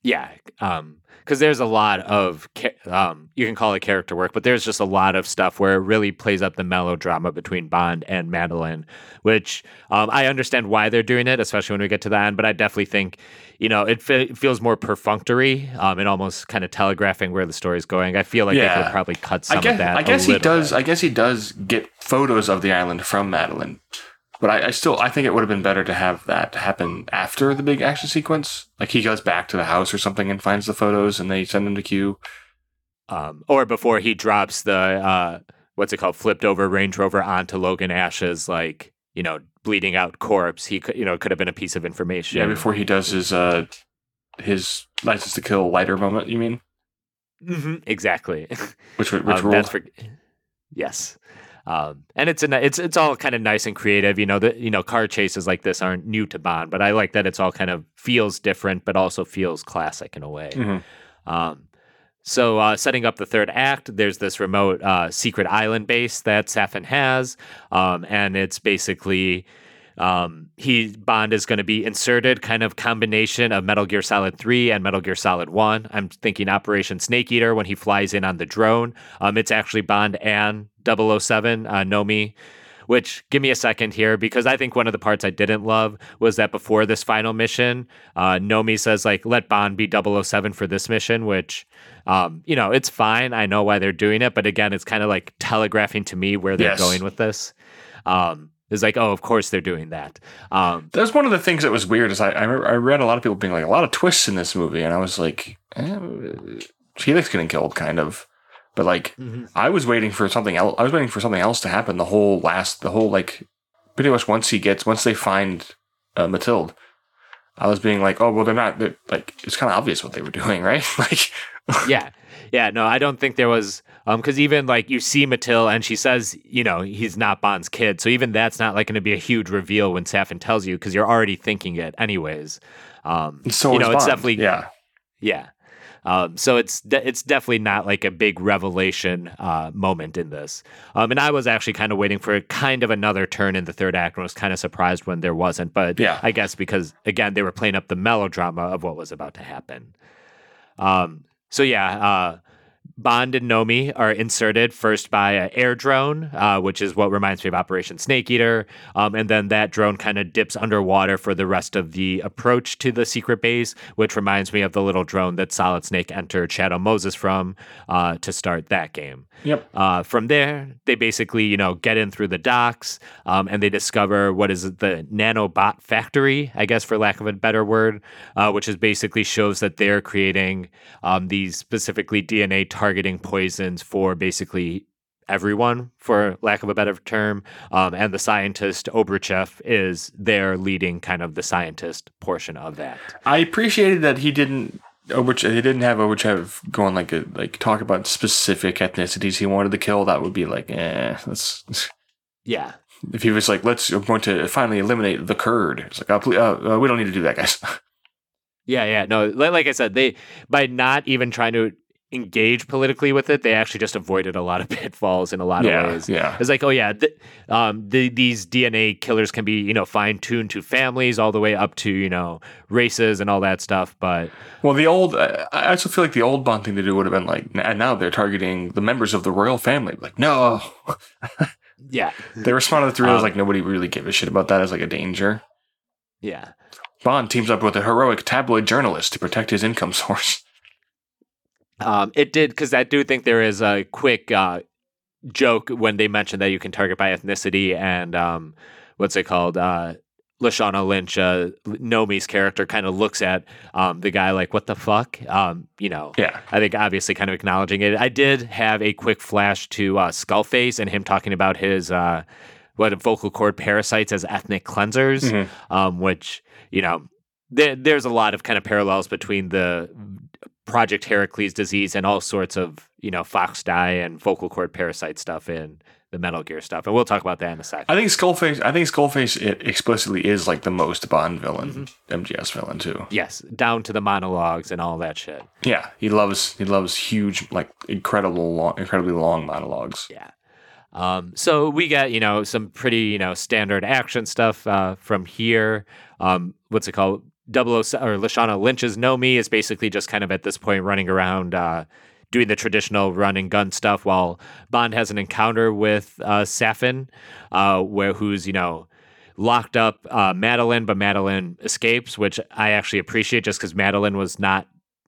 yeah. Um, because there's a lot of um, you can call it character work, but there's just a lot of stuff where it really plays up the melodrama between Bond and Madeline, which um, I understand why they're doing it, especially when we get to the end. But I definitely think, you know, it, fe- it feels more perfunctory um, and almost kind of telegraphing where the story's going. I feel like they could probably cut some guess of that. I guess he does. bit. I guess he does get photos of the island from Madeline, but I, I still I think it would have been better to have that happen after the big action sequence. Like he goes back to the house or something and finds the photos, and they send him to Q. um, or before he drops the uh, what's it called, flipped over Range Rover onto Logan Ash's like you know bleeding out corpse. He could you know could have been a piece of information. Yeah, before he does his uh his license to kill Leiter moment. You mean hmm exactly. which which which Um, ruled? for yes. Um, and it's a, it's it's all kind of nice and creative. You know, the you know car chases like this aren't new to Bond, but I like that it's all kind of feels different, but also feels classic in a way. Mhm. Um, so uh, setting up the third act, there's this remote uh, secret island base that Safin has, um, and it's basically um, he Bond is going to be inserted, kind of combination of Metal Gear Solid 3 and Metal Gear Solid 1. I'm thinking Operation Snake Eater when he flies in on the drone. Um, it's actually Bond and 007 uh, Nomi. Which give me a second here because I think one of the parts I didn't love was that before this final mission, uh, Nomi says like let Bond be 007 for this mission, which um, you know it's fine. I know why they're doing it, but again, it's kind of like telegraphing to me where they're Yes. going with this. Um, it's like, oh, of course they're doing that. Um, That's one of the things that was weird. Is I I, remember, I read a lot of people being like a lot of twists in this movie, and I was like, eh, Felix getting killed, kind of. But like, I was waiting for something else. I was waiting for something else to happen. The whole last, the whole like, pretty much once he gets, once they find uh, Matilde, I was being like, oh well, they're not. They're, like, it's kind of obvious what they were doing, right? like, yeah, yeah. No, I don't think there was um because even like you see Matil and she says, you know, he's not Bond's kid, so even that's not like going to be a huge reveal when Safin tells you because you're already thinking it anyways. Um, so you know, it's Bond. definitely yeah. Yeah. Um, so it's de- it's definitely not like a big revelation uh, moment in this. Um, and I was actually kind of waiting for kind of another turn in the third act and was kind of surprised when there wasn't. But Yeah. I guess because again they were playing up the melodrama of what was about to happen. Um, so yeah, uh, Bond and Nomi are inserted first by an air drone, uh, which is what reminds me of Operation Snake Eater. Um, and then that drone kind of dips underwater for the rest of the approach to the secret base, which reminds me of the little drone that Solid Snake entered Shadow Moses from uh, to start that game. Yep. Uh, from there, they basically, you know, get in through the docks um, and they discover what is the nanobot factory, I guess, for lack of a better word, uh, which is basically shows that they're creating um, these specifically DNA targeting poisons for basically everyone, for lack of a better term. Um, and the scientist, Obruchev, is there leading kind of the scientist portion of that. I appreciated that he didn't. Overch- he didn't have Overchev going like a, like talk about specific ethnicities he wanted to kill. That would be like, eh. That's Yeah. if he was like, let's we're going to finally eliminate the Kurd. It's like, oh, please, uh, uh, we don't need to do that, guys. Yeah, yeah. No, like I said, they by not even trying to engage politically with it, they actually just avoided a lot of pitfalls in a lot yeah, of ways. yeah. It's like, oh yeah, th- um, the, these DNA killers can be, you know, fine tuned to families all the way up to, you know, races and all that stuff. But Well, the old, I also feel like the old Bond thing to do would have been like, and now they're targeting the members of the royal family. Like, no, yeah, they responded through it as Um, like nobody really gave a shit about that as like a danger. yeah. Bond teams up with a heroic tabloid journalist to protect his income source. Um, it did because I do think there is a quick uh, joke when they mentioned that you can target by ethnicity and um, what's it called? Uh, Lashana Lynch, uh, Nomi's character, kind of looks at um, the guy like, "What the fuck?" Um, you know, Yeah, I think obviously kind of acknowledging it. I did have a quick flash to uh, Skullface and him talking about his uh, what vocal cord parasites as ethnic cleansers, Mhm. um, which you know there, there's a lot of kind of parallels between the Project Heracles disease and all sorts of you know fox die and vocal cord parasite stuff in the Metal Gear stuff, and we'll talk about that in a second. I think Skullface. I think Skullface it explicitly is like the most Bond villain, Mm-hmm. MGS villain too. yes, down to the monologues and all that shit. Yeah, he loves he loves huge, like incredible, long, incredibly long monologues. Yeah. Um, so we get, you know, some pretty, you know, standard action stuff uh, from here. Um, what's it called? 007 or Lashana Lynch's Nomi is basically just kind of at this point running around uh, doing the traditional run and gun stuff while Bond has an encounter with uh, Safin, uh, where who's, you know, locked up uh, Madeline, but Madeline escapes, which I actually appreciate just because Madeline was not,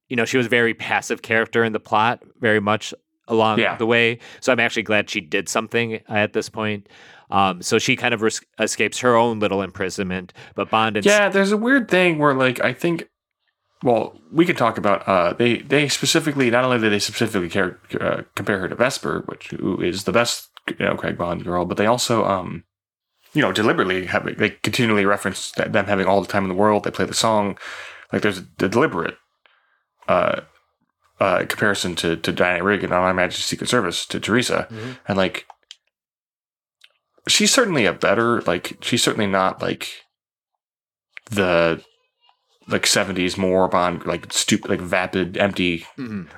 you know, she was a very passive character in the plot, very much along Yeah. the way. So I'm actually glad she did something at this point. Um, so she kind of ris- escapes her own little imprisonment, but Bond and Yeah, there's a weird thing where like I think, well, we could talk about. Uh, they they specifically not only did they specifically care, uh, compare her to Vesper, which who is the best you know Craig Bond girl, but they also um, you know, deliberately have they continually reference them having all the time in the world. They play the song, like there's a deliberate uh, uh, comparison to to Diana Rigg and on Her Majesty's Secret Service to Teresa, and like she's certainly a better like she's certainly not like the like 70s more bond like stupid like vapid empty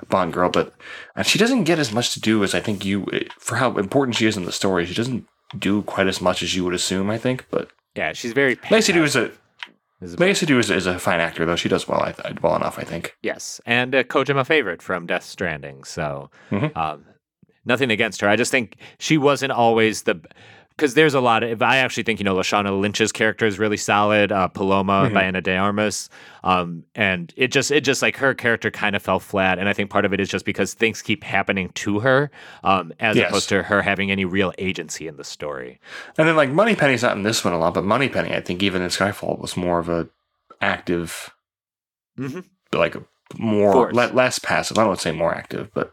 bond girl but and she doesn't get as much to do as i think you for how important she is in the story she doesn't do quite as much as you would assume i think but Yeah, she's very. Léa Seydoux is a is a- Léa Seydoux is, is a fine actor though she does well I, well enough i think Yes, and uh, Kojima favorite from Death Stranding. So Mhm. um, nothing against her. I just think she wasn't always the because there's a lot of. I actually think you know Lashana Lynch's character is really solid. Uh, Paloma by Ana de Armas, um, and it just it just like her character kind of fell flat. And I think part of it is just because things keep happening to her, um, as Yes. opposed to her having any real agency in the story. And then like Moneypenny's not in this one a lot, but Moneypenny, I think even in Skyfall was more of a active, Mhm. like more le- less passive. I don't want to say more active, but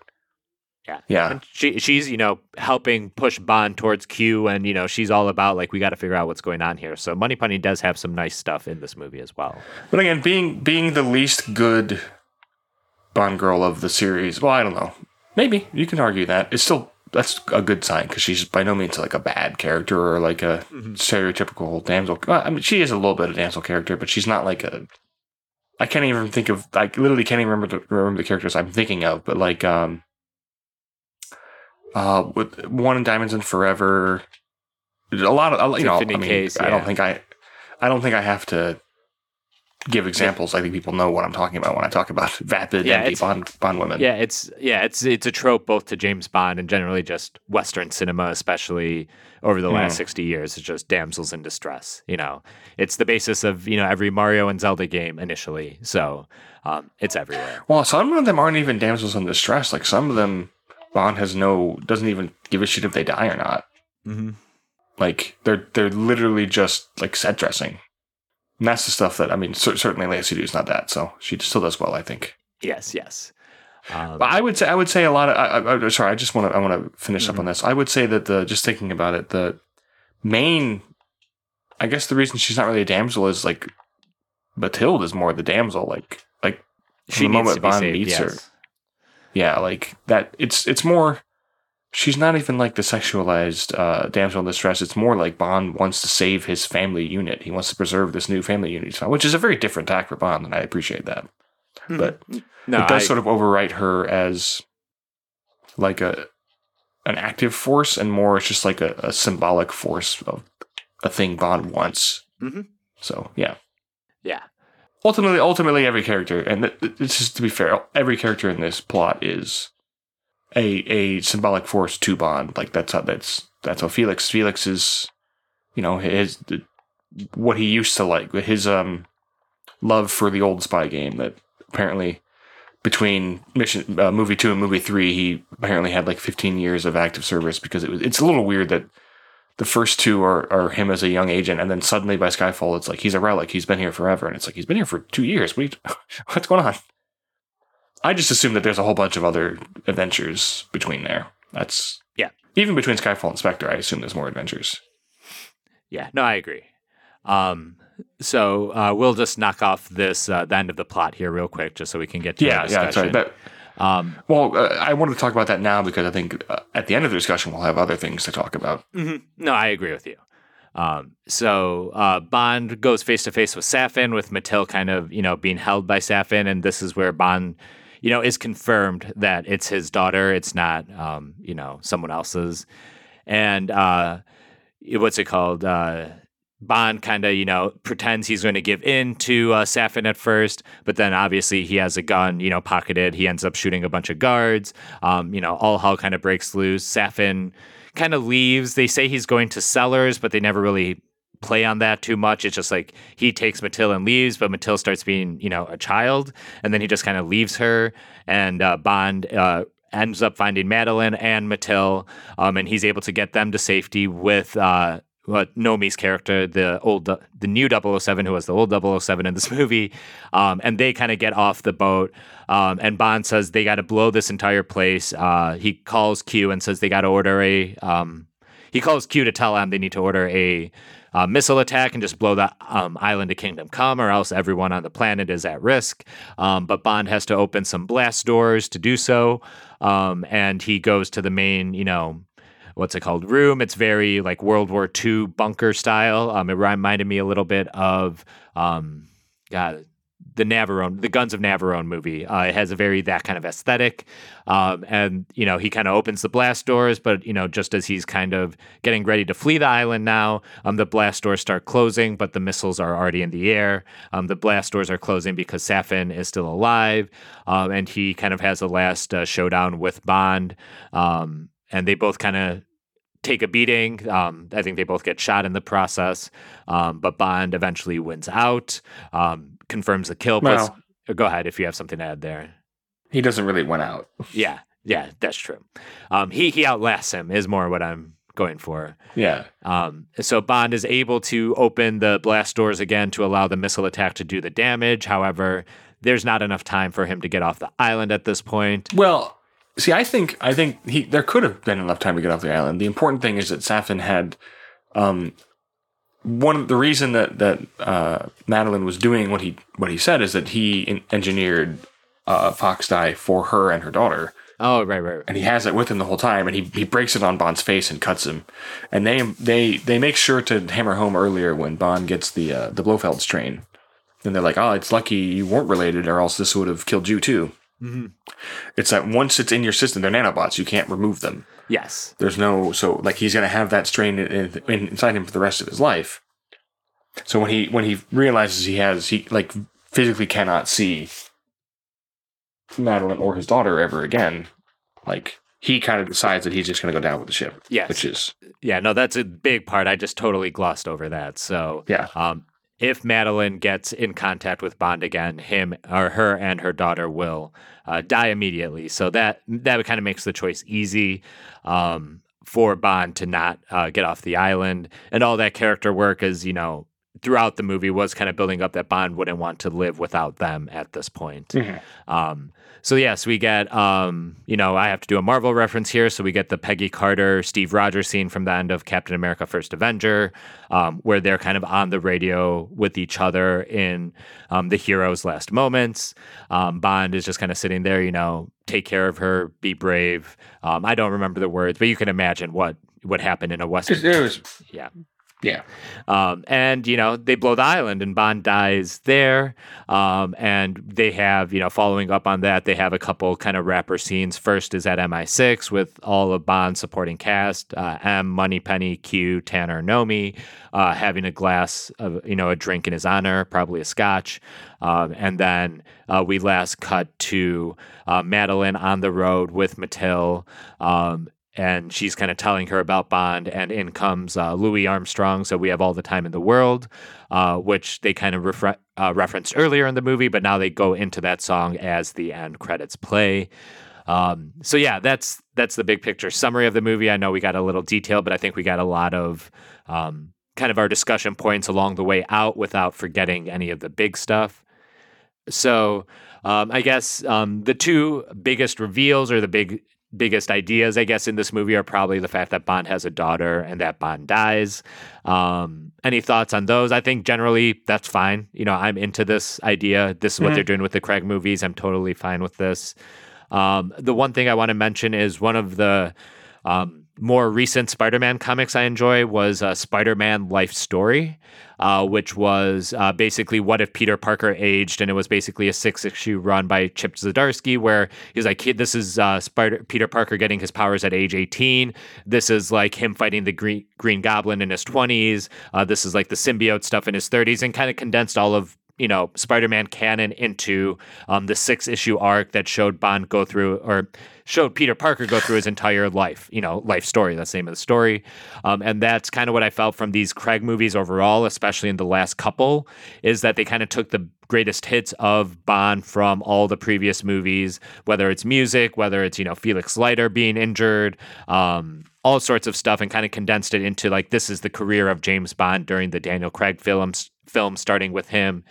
Yeah. yeah, And she she's you know helping push Bond towards Q, and you know she's all about like we got to figure out what's going on here. So Moneypenny does have some nice stuff in this movie as well. but again, being being the least good Bond girl of the series, well, I don't know. Maybe you can argue that it's still that's a good sign because she's by no means like a bad character or like a stereotypical damsel. Well, I mean, she is a little bit of a damsel character, but she's not like a. I can't even think of. I literally can't even remember the, remember the characters I'm thinking of, but like um. Uh, with one in Diamonds Are Forever, a lot of you know. I mean, Case, I don't think I, I don't think I have to give examples. I think people know what I'm talking about when I talk about vapid, Yeah, empty Bond Bond women. Yeah, it's yeah, it's it's a trope both to James Bond and generally just Western cinema, especially over the last Mm. sixty years. It's just damsels in distress. You know, it's the basis of you know every Mario and Zelda game initially. So um, it's everywhere. Well, some of them aren't even damsels in distress. Like some of them, Bond has no doesn't even give a shit if they die or not. Mm-hmm. Like they're they're literally just like set dressing. And that's the stuff that I mean. Cer- certainly, Léa Seydoux is not that, so she still does well, I think. Yes, yes. Um, But I would say I would say a lot of. I, I, I- sorry, I just want to I want to finish Mm-hmm. up on this. I would say that the just thinking about it, the main, I guess the reason she's not really a damsel is like Matilda is more the damsel. Like like she the needs moment Bond saved. meets her. Yeah, like that. It's it's more. She's not even like the sexualized uh, damsel in distress. It's more like Bond wants to save his family unit. He wants to preserve this new family unit, which is a very different tack for Bond, and I appreciate that. But No, it does I- sort of overwrite her as like a an active force, and more it's just like a, a symbolic force of a thing Bond wants. Mhm. So yeah, yeah. Ultimately, ultimately, every character, and this is to be fair, every character in this plot is a a symbolic force to Bond. Like that's how that's that's how Felix Felix is, you know, his what he used to like, his um love for the old spy game that apparently between mission uh, movie two and movie three, he apparently had like 15 years of active service because it was. It's a little weird that the first two are, are him as a young agent, and then suddenly by Skyfall, it's like he's a relic. He's been here forever, and it's like he's been here for two years. What you, what's going on? I just assume that there's a whole bunch of other adventures between there. That's Yeah. Even between Skyfall and Spectre, I assume there's more adventures. Yeah, no, I agree. Um, so uh, we'll just knock off this uh, the end of the plot here real quick, just so we can get to Yeah, yeah, sorry. That, um, well, uh, I wanted to talk about that now because I think uh, at the end of the discussion we'll have other things to talk about. mhm. No, I agree with you. Um, so uh, Bond goes face to face with Safin, with Matil kind of you know being held by Safin, and this is where Bond, you know, is confirmed that it's his daughter. It's not um, you know someone else's, and uh, what's it called? Bond kind of, you know, pretends he's going to give in to uh, Safin at first, but then obviously he has a gun, you know, pocketed. He ends up shooting a bunch of guards. Um, you know, all hell kind of breaks loose. Safin kind of leaves. They say he's going to Sellers, but they never really play on that too much. It's just like he takes Matil and leaves, but Matil starts being, you know, a child, and then he just kind of leaves her. And uh, Bond uh, ends up finding Madeline and Matil, um, and he's able to get them to safety with. Uh, what Nomi's character, the old, the new 007, who was the old 007 in this movie, um, and they kind of get off the boat. Um, and Bond says they got to blow this entire place. Uh, he calls Q and says they got to order a. Um, he calls Q to tell them they need to order a uh, missile attack and just blow the um, island of Kingdom Come, or else everyone on the planet is at risk. Um, but Bond has to open some blast doors to do so, um, and he goes to the main, you know, what's it called room. It's very like World War II bunker style. Um, it reminded me a little bit of um, God, the Navarone, the Guns of Navarone movie. Uh, it has a very that kind of aesthetic, um, and you know he kind of opens the blast doors, but you know just as he's kind of getting ready to flee the island now, um, the blast doors start closing, but the missiles are already in the air. Um, the blast doors are closing because Safin is still alive, um, and he kind of has a last uh, showdown with Bond, um, and they both kind of take a beating. Um, I think they both get shot in the process, um, but Bond eventually wins out, um, confirms the kill. Plus, Well- go ahead if you have something to add there. He doesn't really win out. Yeah, yeah, that's true. Um, he he outlasts him is more what I'm going for. Yeah. Um, so Bond is able to open the blast doors again to allow the missile attack to do the damage. However, there's not enough time for him to get off the island at this point. Well, see, I think I think he there could have been enough time to get off the island. The important thing is that Safin had um one of the reason that that uh, Madeline was doing what he what he said is that he en- engineered uh, Fox die for her and her daughter, Oh, right, right, right. and he has it with him the whole time, and he, he breaks it on Bond's face and cuts him, and they they they make sure to hammer home earlier when Bond gets the uh, the Blofeld's train, and they're like, oh, it's lucky you weren't related, or else this would have killed you too. It's that once it's in your system, they're nanobots. You can't remove them. Yes. There's no so like he's gonna have that strain in, in, inside him for the rest of his life. So when he when he realizes he has he like physically cannot see Madeline or his daughter ever again, like he kind of decides that he's just gonna go down with the ship. Yes. which is Yeah, no, that's a big part. I just totally glossed over that. So, yeah. um, if Madeline gets in contact with Bond again, him or her and her daughter will uh, die immediately. So that that kind of makes the choice easy um, for Bond to not uh, get off the island, and all that character work is you know throughout the movie was kind of building up that Bond wouldn't want to live without them at this point. Mhm. Um, so yes, we get um, you know, I have to do a Marvel reference here. So we get the Peggy Carter, Steve Rogers scene from the end of Captain America: First Avenger, um, where they're kind of on the radio with each other in um, the hero's last moments. Um, Bond is just kind of sitting there, you know, take care of her, be brave. Um, I don't remember the words, but you can imagine what what happened in a western. It was Yeah. Yeah. Um, and you know they blow the island, and Bond dies there. Um, and they have you know following up on that, they have a couple kind of rapper scenes. First is at MI6 with all of Bond's supporting cast: uh, M, Moneypenny, Q, Tanner, Nomi, uh, having a glass of you know a drink in his honor, probably a scotch. Um, and then uh, we last cut to uh, Madeline on the road with Mattel. And she's kind of telling her about Bond, and in comes uh, Louis Armstrong. So we have all the time in the world, uh, which they kind of refre- uh, referenced earlier in the movie, but now they go into that song as the end credits play. Um, so yeah, that's that's the big picture summary of the movie. I know we got a little detail, but I think we got a lot of um, kind of our discussion points along the way out without forgetting any of the big stuff. So um, I guess um, the two biggest reveals or the big biggest ideas, I guess, in this movie are probably the fact that Bond has a daughter and that Bond dies. Um, any thoughts on those? I think generally that's fine. You know, I'm into this idea. This is what Mhm. they're doing with the Craig movies. I'm totally fine with this. Um, the one thing I want to mention is one of the um, more recent Spider-Man comics I enjoy was uh, Spider-Man Life Story, uh, which was uh, basically what if Peter Parker aged, and it was basically a six-issue run by Chip Zdarsky, where he's like, "Kid, "This is uh, Spider Peter Parker getting his powers at age 18. This is like him fighting the Green Green Goblin in his 20s. Uh, this is like the symbiote stuff in his 30s, and kind of condensed all of." You know, Spider-Man canon into um, the six-issue arc that showed Bond go through, or showed Peter Parker go through his entire life, you know, life story. That's the name of the story. Um, and that's kind of what I felt from these Craig movies overall, especially in the last couple, is that they kind of took the greatest hits of Bond from all the previous movies, whether it's music, whether it's, you know, Felix Leiter being injured, um, all sorts of stuff, and kind of condensed it into like this is the career of James Bond during the Daniel Craig films, film starting with him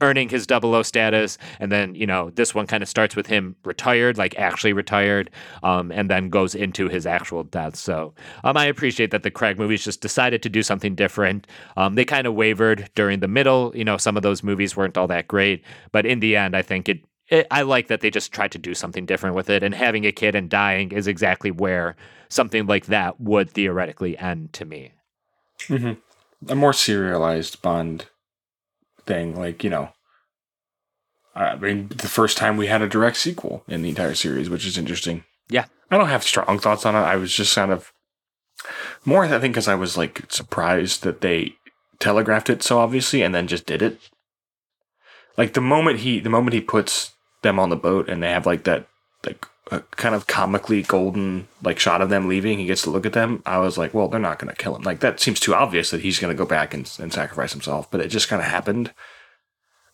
earning his double O status. And then, you know, this one kind of starts with him retired, like actually retired, um, and then goes into his actual death. So um, I appreciate that the Craig movies just decided to do something different. Um, they kind of wavered during the middle. You know, some of those movies weren't all that great. But in the end, I think it, it, I like that they just tried to do something different with it, and having a kid and dying is exactly where something like that would theoretically end to me. a more serialized Bond thing, like you know. I mean, the first time we had a direct sequel in the entire series, which is interesting. Yeah. I don't have strong thoughts on it. I was just kind of more, I think, because I was like surprised that they telegraphed it so obviously and then just did it. Like the moment he, the moment he puts them on the boat and they have like that, like a kind of comically golden like shot of them leaving, he gets to look at them. I was like, well, they're not going to kill him. Like that seems too obvious that he's going to go back and, and sacrifice himself. But it just kind of happened.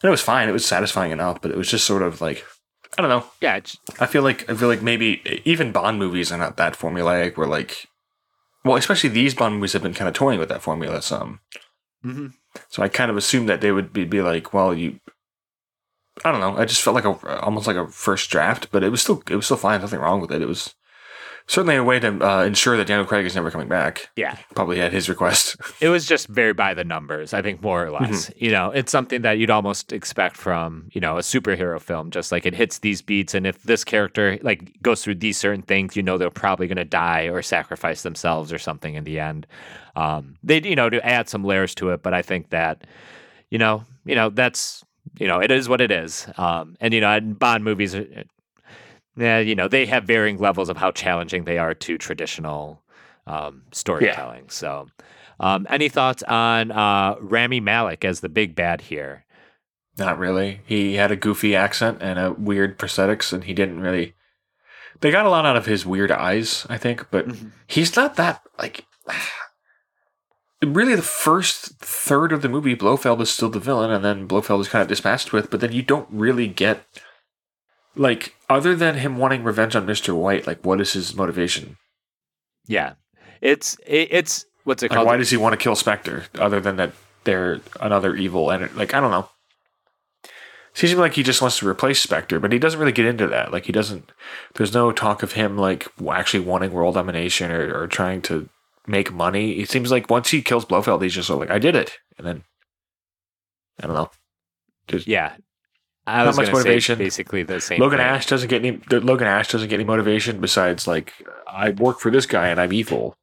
And it was fine. It was satisfying enough, but it was just sort of like, I don't know. Yeah, it's, I feel like I feel like maybe even Bond movies are not that formulaic. Where like, well, especially these Bond movies have been kind of toying with that formula some. mhm. So I kind of assumed that they would be, be like, well, you. I don't know. I just felt like a almost like a first draft, but it was still it was still fine. Nothing wrong with it. It was certainly a way to uh, ensure that Daniel Craig is never coming back. yeah. Probably at his request. It was just very by the numbers, I think, more or less. You know, it's something that you'd almost expect from, you know, a superhero film. Just like it hits these beats, and if this character like goes through these certain things, you know they're probably going to die or sacrifice themselves or something in the end. Um, they, you know, to add some layers to it, but I think that, you know, you know that's, you know, it is what it is. Um, and you know, and Bond movies, yeah, you know, they have varying levels of how challenging they are to traditional um, storytelling. So, um, any thoughts on uh, Rami Malek as the big bad here? Not really. He had a goofy accent and a weird prosthetics, and he didn't really. They got a lot out of his weird eyes, I think, but Mhm. he's not that like. Really, the first third of the movie, Blofeld is still the villain, and then Blofeld is kind of dispatched with. But then you don't really get, like, other than him wanting revenge on Mister White, like, what is his motivation? Yeah, it's it, it's what's it Like, called? why does he want to kill Spectre? Other than that, they're another evil, and like, I don't know. Seems like he just wants to replace Spectre, but he doesn't really get into that. Like he doesn't. There's no talk of him like actually wanting world domination or, or trying to make money. It seems like once he kills Blofeld, he's just like, I did it, and then I don't know. Just, yeah, I Not was much motivation. basically the same. Logan thing. Ash doesn't get any. Logan Ash doesn't get any motivation besides like I work for this guy and I'm evil.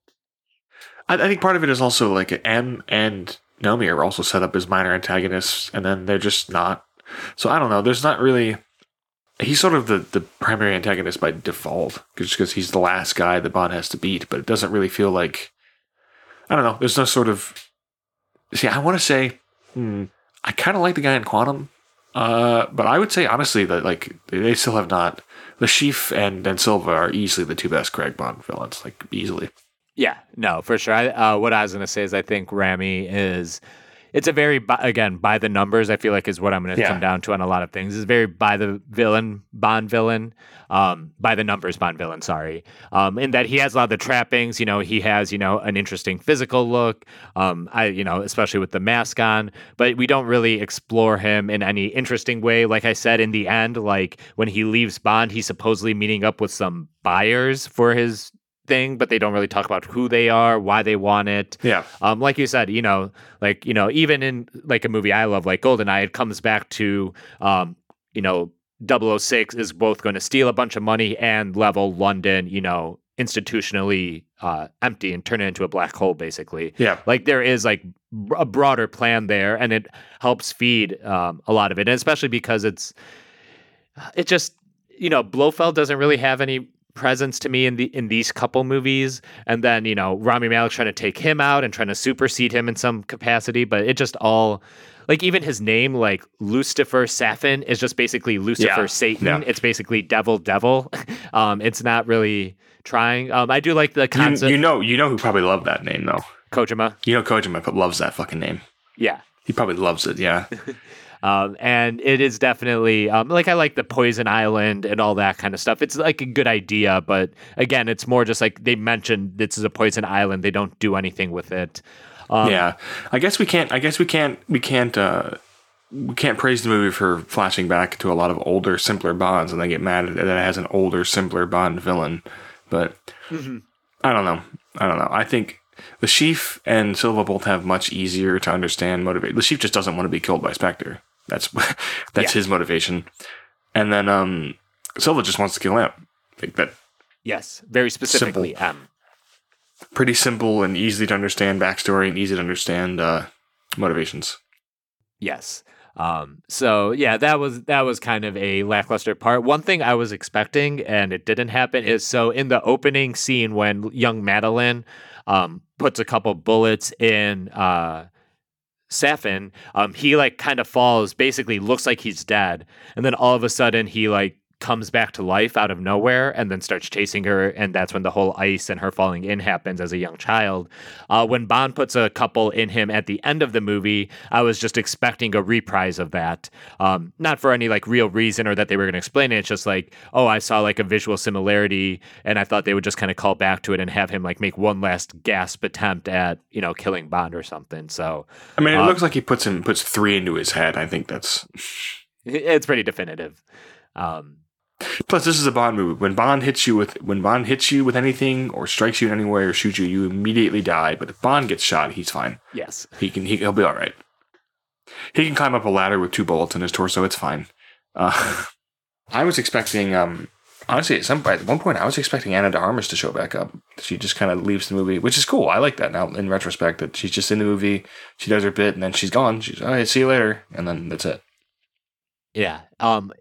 I, I think part of it is also like M and Nomi are also set up as minor antagonists, and then they're just not. So I don't know. There's not really. He's sort of the, the primary antagonist by default, just because he's the last guy that Bond has to beat. But it doesn't really feel like. I don't know. There's no sort of. See, I want to say, hmm, I kind of like the guy in Quantum. Uh, but I would say honestly that like they still have not. Le Chiffre and and Silva are easily the two best Craig Bond villains, like easily. Yeah, no, for sure. I, uh, what I was going to say is I think Rami is. It's a very again by the numbers. I feel like is what I'm going to Yeah. come down to on a lot of things. It's very by the villain Bond villain, um, by the numbers Bond villain. Sorry, um, in that he has a lot of the trappings. You know, he has you know an interesting physical look. Um, I you know especially with the mask on, but we don't really explore him in any interesting way. Like I said in the end, like when he leaves Bond, he's supposedly meeting up with some buyers for his thing, but they don't really talk about who they are, why they want it. Yeah, Um, like you said, you know, like you know, even in like a movie I love, like Goldeneye, it comes back to, um, you know, 006 is both going to steal a bunch of money and level London, you know, institutionally uh, empty and turn it into a black hole, basically. yeah, Like there is like a broader plan there, and it helps feed um, a lot of it, and especially because it's it just you know Blofeld doesn't really have any presence to me in the in these couple movies, and then you know Rami Malek's trying to take him out and trying to supersede him in some capacity, but it just all. Like even his name, like Lucifer Safin, is just basically Lucifer Yeah. Satan. Yeah. It's basically devil devil. um, it's not really trying. Um, I do like the you, you know, you know who probably loved that name though. Kojima, You know, Kojima loves that fucking name. yeah. He probably loves it. Yeah, Um, and it is definitely um, like I like the Poison Island and all that kind of stuff. It's like a good idea, but again, it's more just like they mentioned this is a Poison Island. They don't do anything with it. Um, yeah. I guess we can't. I guess we can't. We can't. uh we can't praise the movie for flashing back to a lot of older, simpler Bonds, and then get mad that it has an older, simpler Bond villain. But I don't know. I don't know. I think Le Chiffre and Silva both have much easier to understand motivate. Le Chiffre just doesn't want to be killed by Spectre. That's that's Yeah. his motivation. and then um, Silva just wants to kill M. Like that, Yes, very specifically M. pretty simple and easy to understand backstory and easy to understand uh, motivations. Yes. Um, so yeah, that was that was kind of a lackluster part. One thing I was expecting and it didn't happen is so in the opening scene when young Madeline um, puts a couple bullets in uh, Safin, um, he like kind of falls, basically looks like he's dead, and then all of a sudden he like comes back to life out of nowhere and then starts chasing her and that's when the whole ice and her falling in happens as a young child. Uh, when bond puts a couple in him at the end of the movie i was just expecting a reprise of that. Um, not for any like real reason or that they were going to explain it it's just like oh i saw like a visual similarity and i thought they would just kind of call back to it and have him like make one last gasp attempt at you know killing bond or something. So I mean, it Uh, looks like he puts him puts three into his head. I think that's it's pretty definitive. Um, plus this is a Bond movie. When Bond hits you with when Bond hits you with anything or strikes you in any way or shoots you, you immediately die. But if Bond gets shot, he's fine. yes He can he, he'll be all right. He can climb up a ladder with two bullets in his torso. It's fine. Uh, I was expecting um honestly at some at one point I was expecting Ana de Armas to show back up. She just kind of leaves the movie, which is cool. I like that now in retrospect that she's just in the movie. She does her bit and then she's gone. She's all right. See you later, and then that's it. Yeah. Um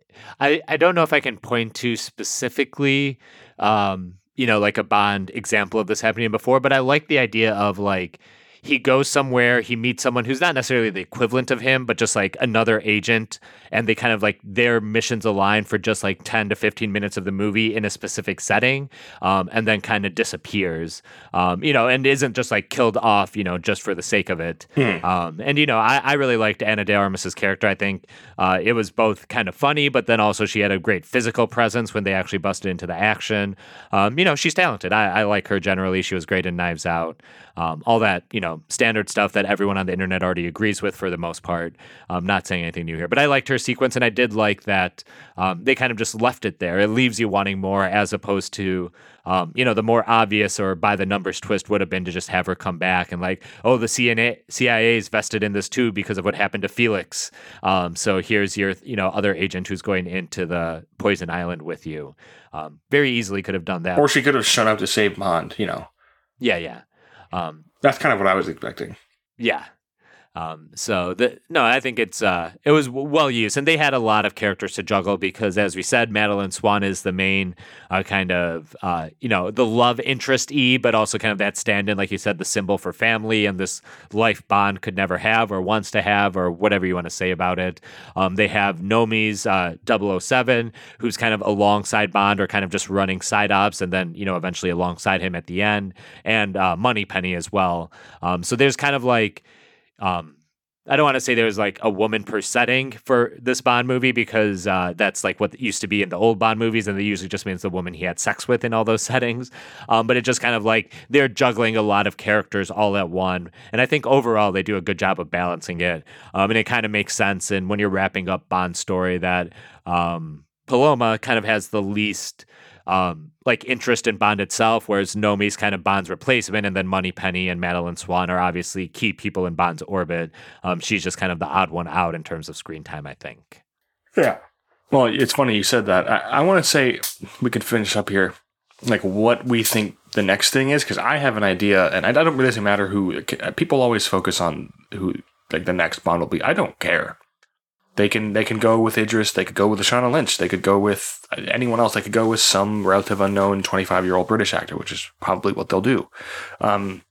I I don't know if I can point to specifically um you know like a Bond example of this happening before, but I like the idea of like he goes somewhere, he meets someone who's not necessarily the equivalent of him, but just like another agent, and they kind of like their missions align for just like 10 to 15 minutes of the movie in a specific setting, um, and then kind of disappears, um, you know, and isn't just like killed off, you know, just for the sake of it. Um, and, you know, I, I really liked Ana de Armas's character. I think uh, it was both kind of funny, but then also she had a great physical presence when they actually busted into the action. Um, you know, she's talented. I, I like her generally. She was great in Knives Out. Um, all that, you know, standard stuff that everyone on the internet already agrees with for the most part. I'm not saying anything new here, but I liked her sequence and I did like that um, they kind of just left it there. It leaves you wanting more as opposed to, um, you know, the more obvious or by the numbers twist would have been to just have her come back and like, oh, the CNA, CIA is vested in this too because of what happened to Felix. Um, so here's your, you know, other agent who's going into the Poison Island with you. Um, very easily could have done that. Or she could have shown up to save Bond. You know, yeah, yeah. Um, that's kind of what I was expecting. yeah. Um, so the no, I think it's uh, it was well used, and they had a lot of characters to juggle because, as we said, Madeline Swan is the main uh, kind of uh, you know the love interest e, but also kind of that stand-in, like you said, the symbol for family and this life Bond could never have or wants to have or whatever you want to say about it. Um, they have Nomi's uh, 007, who's kind of alongside Bond or kind of just running side ops, and then you know eventually alongside him at the end, and uh, Moneypenny as well. Um, so there's kind of like um I don't want to say there was like a woman per setting for this Bond movie because uh, that's like what used to be in the old Bond movies, and they usually just means the woman he had sex with in all those settings. Um, but it just kind of like they're juggling a lot of characters all at one, and I think overall they do a good job of balancing it. Um, and it kind of makes sense. And when you're wrapping up Bond's story, that um, Paloma kind of has the least um, like interest in Bond itself, whereas Nomi's kind of Bond's replacement, and then Moneypenny and Madeline Swan are obviously key people in Bond's orbit. Um, she's just kind of the odd one out in terms of screen time, I think. Yeah. Well, it's funny you said that. I, I want to say we could finish up here, like what we think the next thing is, because I have an idea, and I don't really matter who. People always focus on who like the next Bond will be. I don't care. They can they can go with Idris. They could go with Lashana Lynch. They could go with anyone else. They could go with some relative unknown twenty five year old British actor, which is probably what they'll do. Um,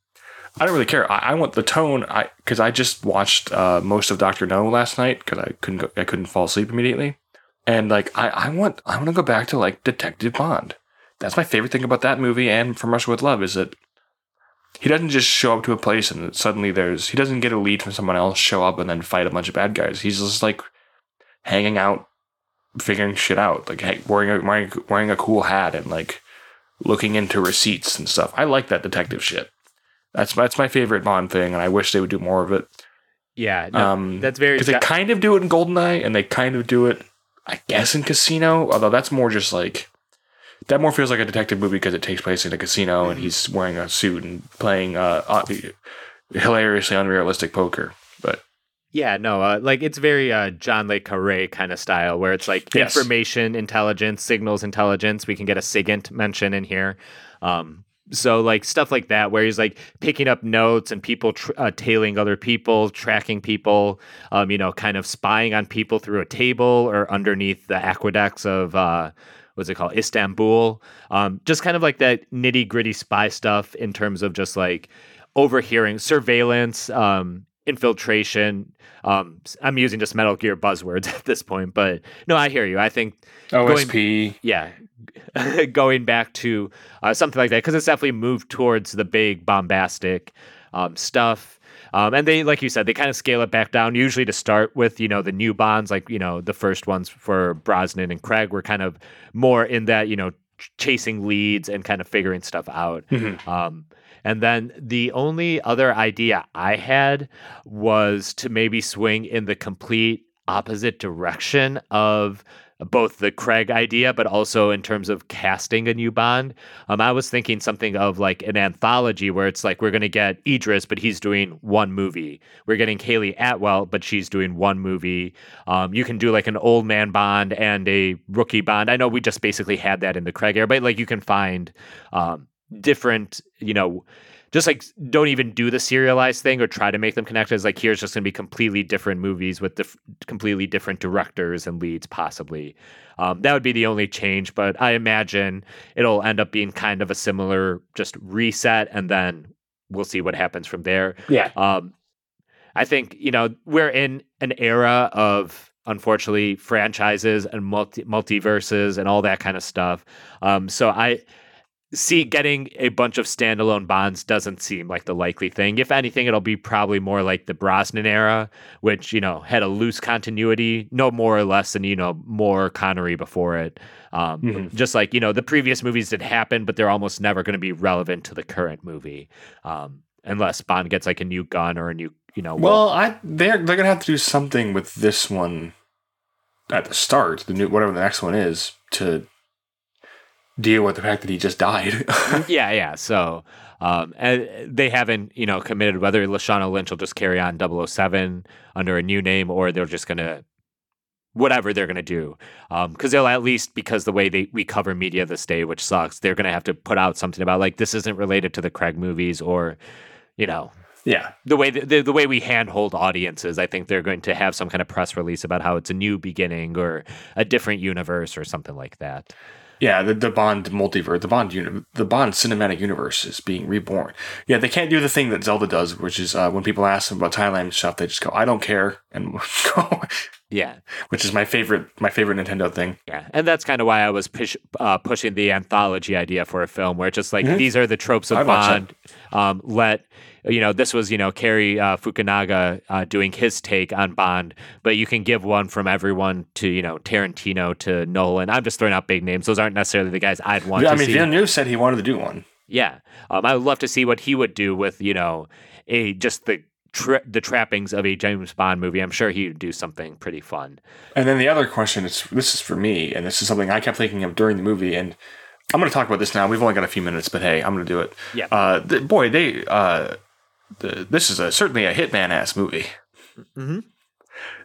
I don't really care. I, I want the tone. I because I just watched uh, most of Doctor No last night because I couldn't go, I couldn't fall asleep immediately, and like I, I want I want to go back to like Detective Bond. That's my favorite thing about that movie and From Russia with Love is that he doesn't just show up to a place and suddenly there's he doesn't get a lead from someone else, show up and then fight a bunch of bad guys. He's just like hanging out, figuring shit out, like hey, wearing a wearing, wearing a cool hat and like looking into receipts and stuff. I like that detective shit. That's that's my favorite Bond thing, and I wish they would do more of it. Yeah, no, Um, that's very. Because they kind of do it in Goldeneye, and they kind of do it, I guess, in Casino. Although that's more just like that more feels like a detective movie because it takes place in a casino and he's wearing a suit and playing uh, uh, hilariously unrealistic poker. But Yeah, no, uh, like it's very uh, John Le Carre kind of style, where it's like Yes. information intelligence, signals intelligence. We can get a SIGINT mention in here. Um, so like stuff like that, where he's like picking up notes and people tr- uh, tailing other people, tracking people, um, you know, kind of spying on people through a table or underneath the aqueducts of uh, what's it called, Istanbul. Um, just kind of like that nitty gritty spy stuff in terms of just like overhearing, surveillance, um, infiltration. Um, I'm using just Metal Gear buzzwords at this point, but no, I hear you. I think OSP. yeah, going back to uh, something like that because it's definitely moved towards the big bombastic um, stuff. Um, and they, like you said, they kind of scale it back down. Usually to start with, you know, the new bonds, like you know, the first ones for Brosnan and Craig were kind of more in that, you know, ch- chasing leads and kind of figuring stuff out. Mhm. Um, and then the only other idea I had was to maybe swing in the complete opposite direction of both the Craig idea, but also in terms of casting a new Bond. Um, I was thinking something of like an anthology where it's like we're going to get Idris, but he's doing one movie. We're getting Hayley Atwell, but she's doing one movie. Um, you can do like an old man Bond and a rookie Bond. I know we just basically had that in the Craig era, but like you can find um, different, you know, just like don't even do the serialized thing or try to make them connected. It's like here's just going to be completely different movies with dif- completely different directors and leads, possibly. Um, that would be the only change, but I imagine it'll end up being kind of a similar just reset, and then we'll see what happens from there. Yeah. Um, I think you know we're in an era of unfortunately franchises and multi multiverses and all that kind of stuff. Um, so I see getting a bunch of standalone bonds doesn't seem like the likely thing. If anything, it'll be probably more like the Brosnan era, which you know had a loose continuity, no more or less than you know more Connery before it. Um, Mhm. Just like you know the previous movies did happen, but they're almost never going to be relevant to the current movie, um, unless Bond gets like a new gun or a new you know. Well, I they're they're gonna have to do something with this one at the start, the new whatever the next one is, to deal with the fact that he just died. yeah, yeah. So, um, and they haven't, you know, committed whether Lashana Lynch will just carry on 007 under a new name or they're just going to whatever they're going to do. Um, cause they'll at least, because the way they, we cover media this day, which sucks, they're going to have to put out something about like, this isn't related to the Craig movies or, you know, yeah. the way the, the way we handhold audiences, I think they're going to have some kind of press release about how it's a new beginning or a different universe or something like that. Yeah, the, the Bond multiverse, the Bond uni- the Bond cinematic universe is being reborn. Yeah, they can't do the thing that Zelda does, which is uh, when people ask them about timeline stuff, they just go, "I don't care," and go, Yeah. which is my favorite my favorite Nintendo thing. Yeah, and that's kind of why I was push, uh, pushing the anthology idea for a film, where it's just like Mhm. these are the tropes of I'd Bond. Um, let you know this was you know Cary uh, Fukunaga uh, doing his take on Bond, but you can give one from everyone to you know Tarantino to Nolan. I'm just throwing out big names; those aren't necessarily the guys I'd want Yeah, I mean. Villeneuve said he wanted to do one. Yeah, um, I would love to see what he would do with you know a just the tra- the trappings of a James Bond movie. I'm sure he would do something pretty fun. And then the other question is this is for me, and this is something I kept thinking of during the movie, and I'm going to talk about this now. We've only got a few minutes, but hey, I'm going to do it. Yeah. Uh, the, boy, they uh, the, this is a certainly a hitman ass movie. Mhm.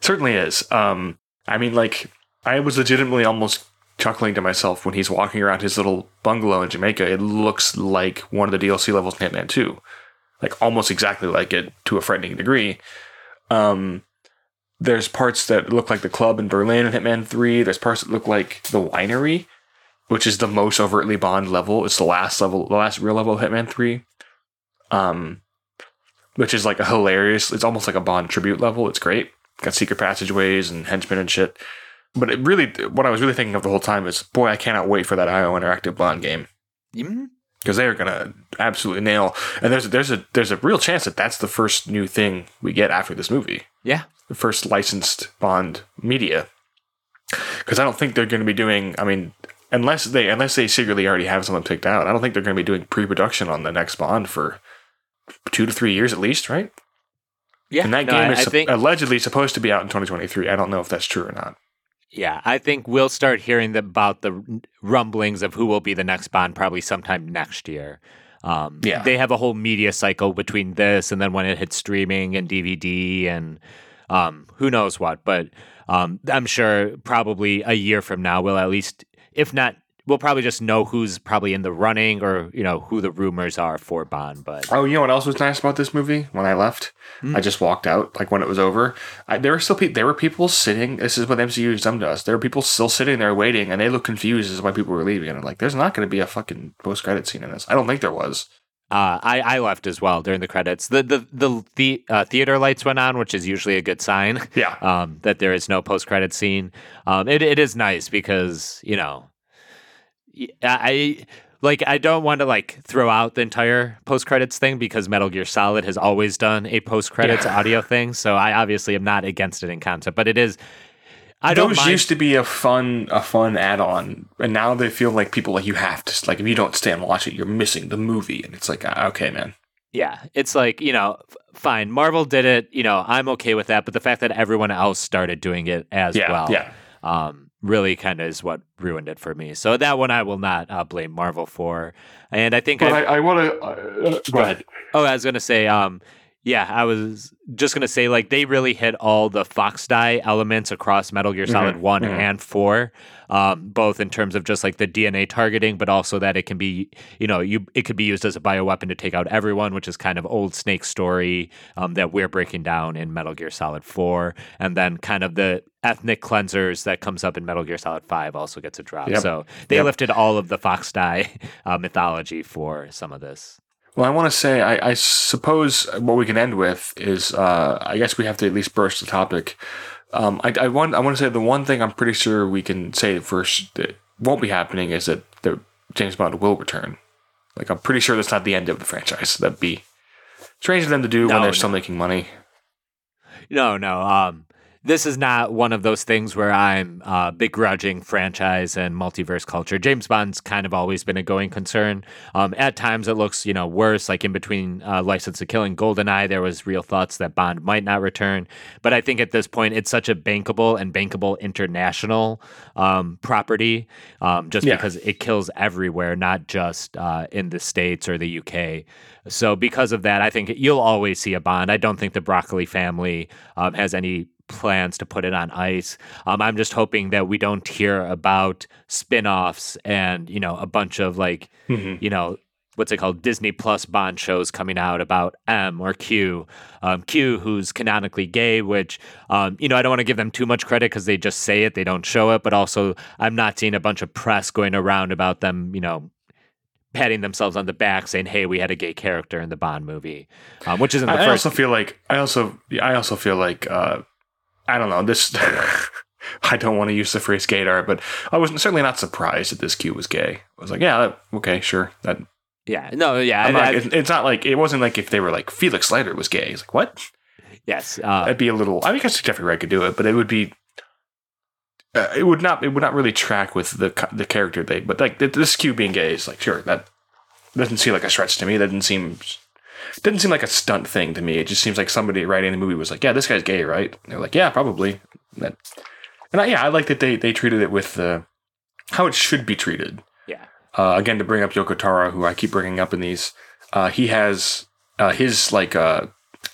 Certainly is. Um, I mean, like I was legitimately almost chuckling to myself when he's walking around his little bungalow in Jamaica. It looks like one of the DLC levels in Hitman 2. Like almost exactly like it to a frightening degree. Um, there's parts that look like the club in Berlin in Hitman 3. There's parts that look like the winery, which is the most overtly Bond level. It's the last level, the last real level of Hitman 3. Um, which is like a hilarious, it's almost like a Bond tribute level. It's great. Got secret passageways and henchmen and shit. But it really, what I was really thinking of the whole time is, boy, I cannot wait for that IO Interactive Bond game Mhm. Because they are gonna absolutely nail. And there's there's a there's a real chance that that's the first new thing we get after this movie Yeah, the first licensed Bond media. Because I don't think they're going to be doing. I mean, unless they unless they secretly already have someone picked out, I don't think they're going to be doing pre-production on the next Bond for two to three years at least, right? yeah. And that No, game I- is I think allegedly supposed to be out in 2023. I don't know if that's true or not. Yeah, I think we'll start hearing about the rumblings of who will be the next Bond probably sometime next year. Um, Yeah. they have a whole media cycle between this and then when it hits streaming and DVD and um, who knows what. But um, I'm sure probably a year from now we'll at least, if not, we'll probably just know who's probably in the running or you know who the rumors are for Bond. But Oh, you know what else was nice about this movie? When I left, I just walked out. Like when it was over, I, there were still pe- there were people sitting. This is what MCU has done to us. There were people still sitting there waiting, and they look confused as why people were leaving. And I'm like, there's not going to be a fucking post credit scene in this. I don't think there was. Uh, I, I left as well during the credits. The the the, the uh, theater lights went on, which is usually a good sign. Yeah. Um, that there is no post credit scene. Um, it it is nice because you know, I like I don't want to like throw out the entire post credits thing because Metal Gear Solid has always done a post credits Yeah. audio thing. So I obviously am not against it in concept, but it is. I don't Those mind. used to be a fun a fun add on, and now they feel like people like you have to like if you don't stay and watch it, you're missing the movie. And it's like, ah, okay, man. Yeah, it's like, you know, fine. Marvel did it, you know, I'm okay with that, but the fact that everyone else started doing it as Yeah, well yeah. um really kind of is what ruined it for me. So that one I will not uh, blame Marvel for. And I think But I, I, I want to uh, go ahead. Oh, I was going to say um yeah, I was just going to say like they really hit all the Fox die elements across Metal Gear Solid Mhm, 1 mhm. and 4. Um, both in terms of just like the DNA targeting, but also that it can be, you know, you it could be used as a bioweapon to take out everyone, which is kind of old Snake story um, that we're breaking down in Metal Gear Solid 4. And then kind of the ethnic cleansers that comes up in Metal Gear Solid 5 also gets a drop. Yep. So they Yep. lifted all of the Fox die uh, mythology for some of this. Well, I want to say, I, I suppose what we can end with is, uh, I guess we have to at least burst the topic. Um, I, I want, I want to say the one thing I'm pretty sure we can say first that won't be happening is that the James Bond will return. Like, I'm pretty sure that's not the end of the franchise. That'd be strange for them to do No, when they're no. still making money. No, no. Um, this is not one of those things where I'm uh, begrudging franchise and multiverse culture. James Bond's kind of always been a going concern. Um, at times, it looks you know worse. Like in between uh, License to Kill and GoldenEye, there was real thoughts that Bond might not return. But I think at this point, it's such a bankable and bankable international um, property, um, just Yeah. because it kills everywhere, not just uh, in the states or the UK. So because of that, I think you'll always see a Bond. I don't think the Broccoli family um, has any plans to put it on ice. Um, I'm just hoping that we don't hear about spin-offs and you know a bunch of like Mhm. you know what's it called Disney Plus Bond shows coming out about M or Q, um, Q who's canonically gay, which um, you know I don't want to give them too much credit because they just say it, they don't show it, but also I'm not seeing a bunch of press going around about them, you know. Patting themselves on the back, saying, "Hey, we had a gay character in the Bond movie," um, which isn't the I, I also feel like, I also, I also feel like, uh, I don't know, this, I don't want to use the phrase gaydar, but I was certainly not surprised that this Q was gay. I was like, yeah, that, okay, sure. That yeah, no, yeah, I'm not, I- it's, it's not like it wasn't like if they were like Felix Leiter was gay. It's like what? yes, uh, That'd be a little. I mean, I guess Jeffrey Wright could do it, but it would be. Uh, it would not. It would not really track with the the character they. But like this Q being gay is like sure that doesn't seem like a stretch to me. That didn't seem. Didn't seem like a stunt thing to me. It just seems like somebody writing the movie was like, "Yeah, this guy's gay, right?" And they're like, "Yeah, probably." That, and I, yeah, I like that they they treated it with the how it should be treated. yeah, Uh, again, to bring up Yoko Taro, who I keep bringing up in these, uh, he has uh, his like uh,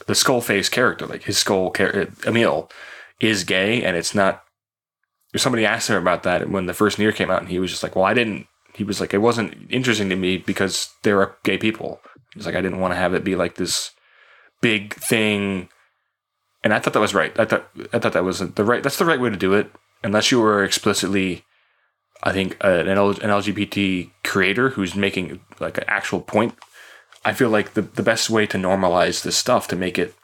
the skull face character, like his skull char- Emil, is gay, and it's not. Somebody asked him about that when the first NieR came out, and he was just like, "Well, I didn't." He was like, "It wasn't interesting to me because there are gay people." He's like, "I didn't want to have it be like this big thing," and I thought that was right. I thought I thought that was the right. That's the right way to do it, unless you were explicitly I think an, an LGBT creator who's making like an actual point. I feel like the, the best way to normalize this stuff to make it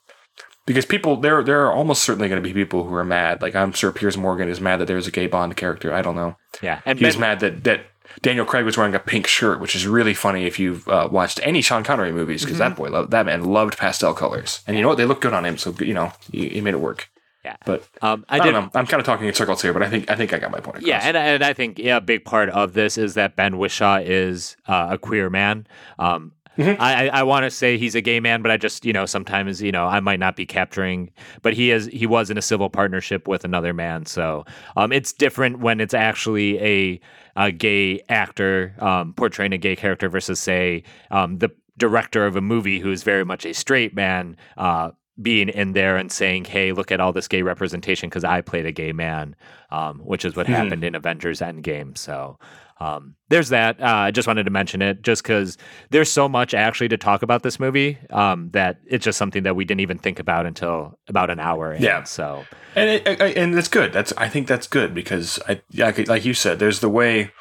because people there there are almost certainly going to be people who are mad. Like I'm sure Piers Morgan is mad that there's a gay Bond character. I don't know. yeah, and he's Ben- mad that that Daniel Craig was wearing a pink shirt, which is really funny if you've uh, watched any Sean Connery movies because that boy loved that man loved pastel colors. And you know what? They look good on him, so you know he, he made it work. Yeah. But um, I, I, did. don't know. I'm kind of talking in circles here, but I think I think I got my point. Across. Yeah, and and I think yeah, a big part of this is that Ben Whishaw is uh, a queer man. Um, Mm-hmm. I I, I want to say he's a gay man, but I just you know sometimes you know I might not be capturing, but he is he was in a civil partnership with another man, so um, it's different when it's actually a a gay actor um, portraying a gay character versus say um, the director of a movie who's very much a straight man. Uh, being in there and saying, "Hey, look at all this gay representation," because I played a gay man, um, which is what Mhm. happened in Avengers Endgame. So. Um, there's that. Uh, I just wanted to mention it just because there's so much actually to talk about this movie um, that it's just something that we didn't even think about until about an hour in. Yeah. So and it, I- and it's good. That's I think that's good because I yeah, like you said, there's the way.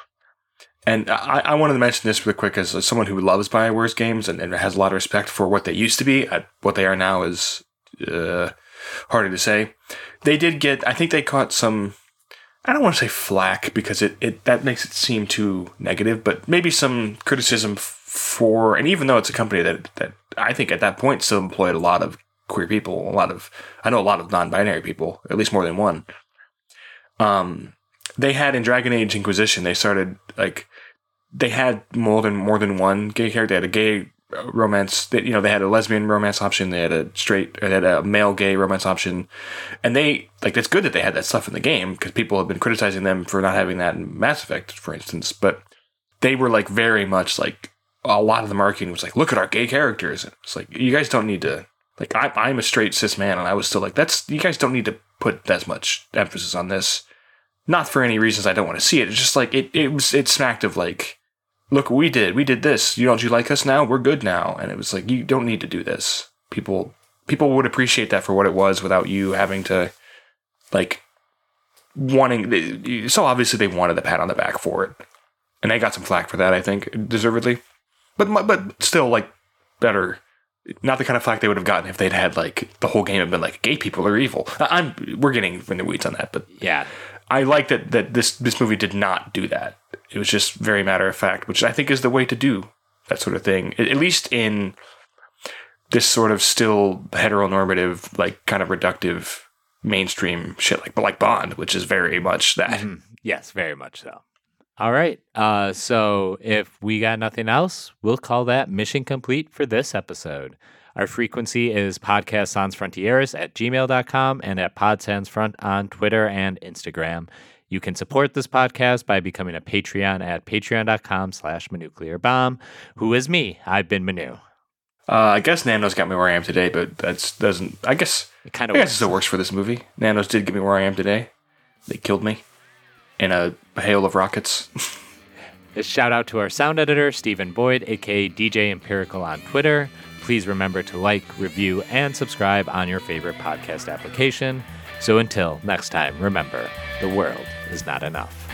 And I, I wanted to mention this real quick as someone who loves Bioware's games and, and has a lot of respect for what they used to be. Uh, what they are now is uh, harder to say. They did get. I think they caught some. I don't want to say flack because it, it that makes it seem too negative, but maybe some criticism for. And even though it's a company that that I think at that point still employed a lot of queer people, a lot of I know a lot of non-binary people, at least more than one. Um, they had in Dragon Age Inquisition, they started like they had more than more than one gay character. They had a gay romance. That you know, they had a lesbian romance option. They had a straight, they had a male gay romance option, and they like it's good that they had that stuff in the game because people have been criticizing them for not having that in Mass Effect, for instance. But they were like very much like a lot of the marketing was like, look at our gay characters. And it's like you guys don't need to like I, I'm a straight cis man, and I was still like, that's you guys don't need to put as much emphasis on this. Not for any reasons I don't want to see it. It's just like it. It was. It smacked of like, look, we did. We did this. You don't you like us now? We're good now. And it was like you don't need to do this. People people would appreciate that for what it was without you having to like wanting. So obviously they wanted the pat on the back for it, and they got some flack for that. I think deservedly, but but still like better not the kind of flack they would have gotten if they'd had like the whole game had been like gay people are evil. I'm we're getting in the weeds on that, but yeah, I like that that this this movie did not do that. It was just very matter of fact, which I think is the way to do that sort of thing. At least in this sort of still heteronormative, like kind of reductive mainstream shit, like but like Bond, which is very much that. Mhm. yes, very much so. All right. Uh, so if we got nothing else, we'll call that mission complete for this episode. Our frequency is podcast sans frontieres at gmail.com and at podsansfront on Twitter and Instagram. You can support this podcast by becoming a Patreon at patreon.com slash manuclear bomb. Who is me? I've been Manu. Uh, I guess Nanos got me where I am today, but that's doesn't. I guess It kind of. I guess it still works for this movie. Nanos did get me where I am today. They killed me in a hail of rockets. A shout out to our sound editor, Stephen Boyd, aka DJ Empirical on Twitter. Please remember to like, review, and subscribe on your favorite podcast application. So until next time, remember the world is not enough.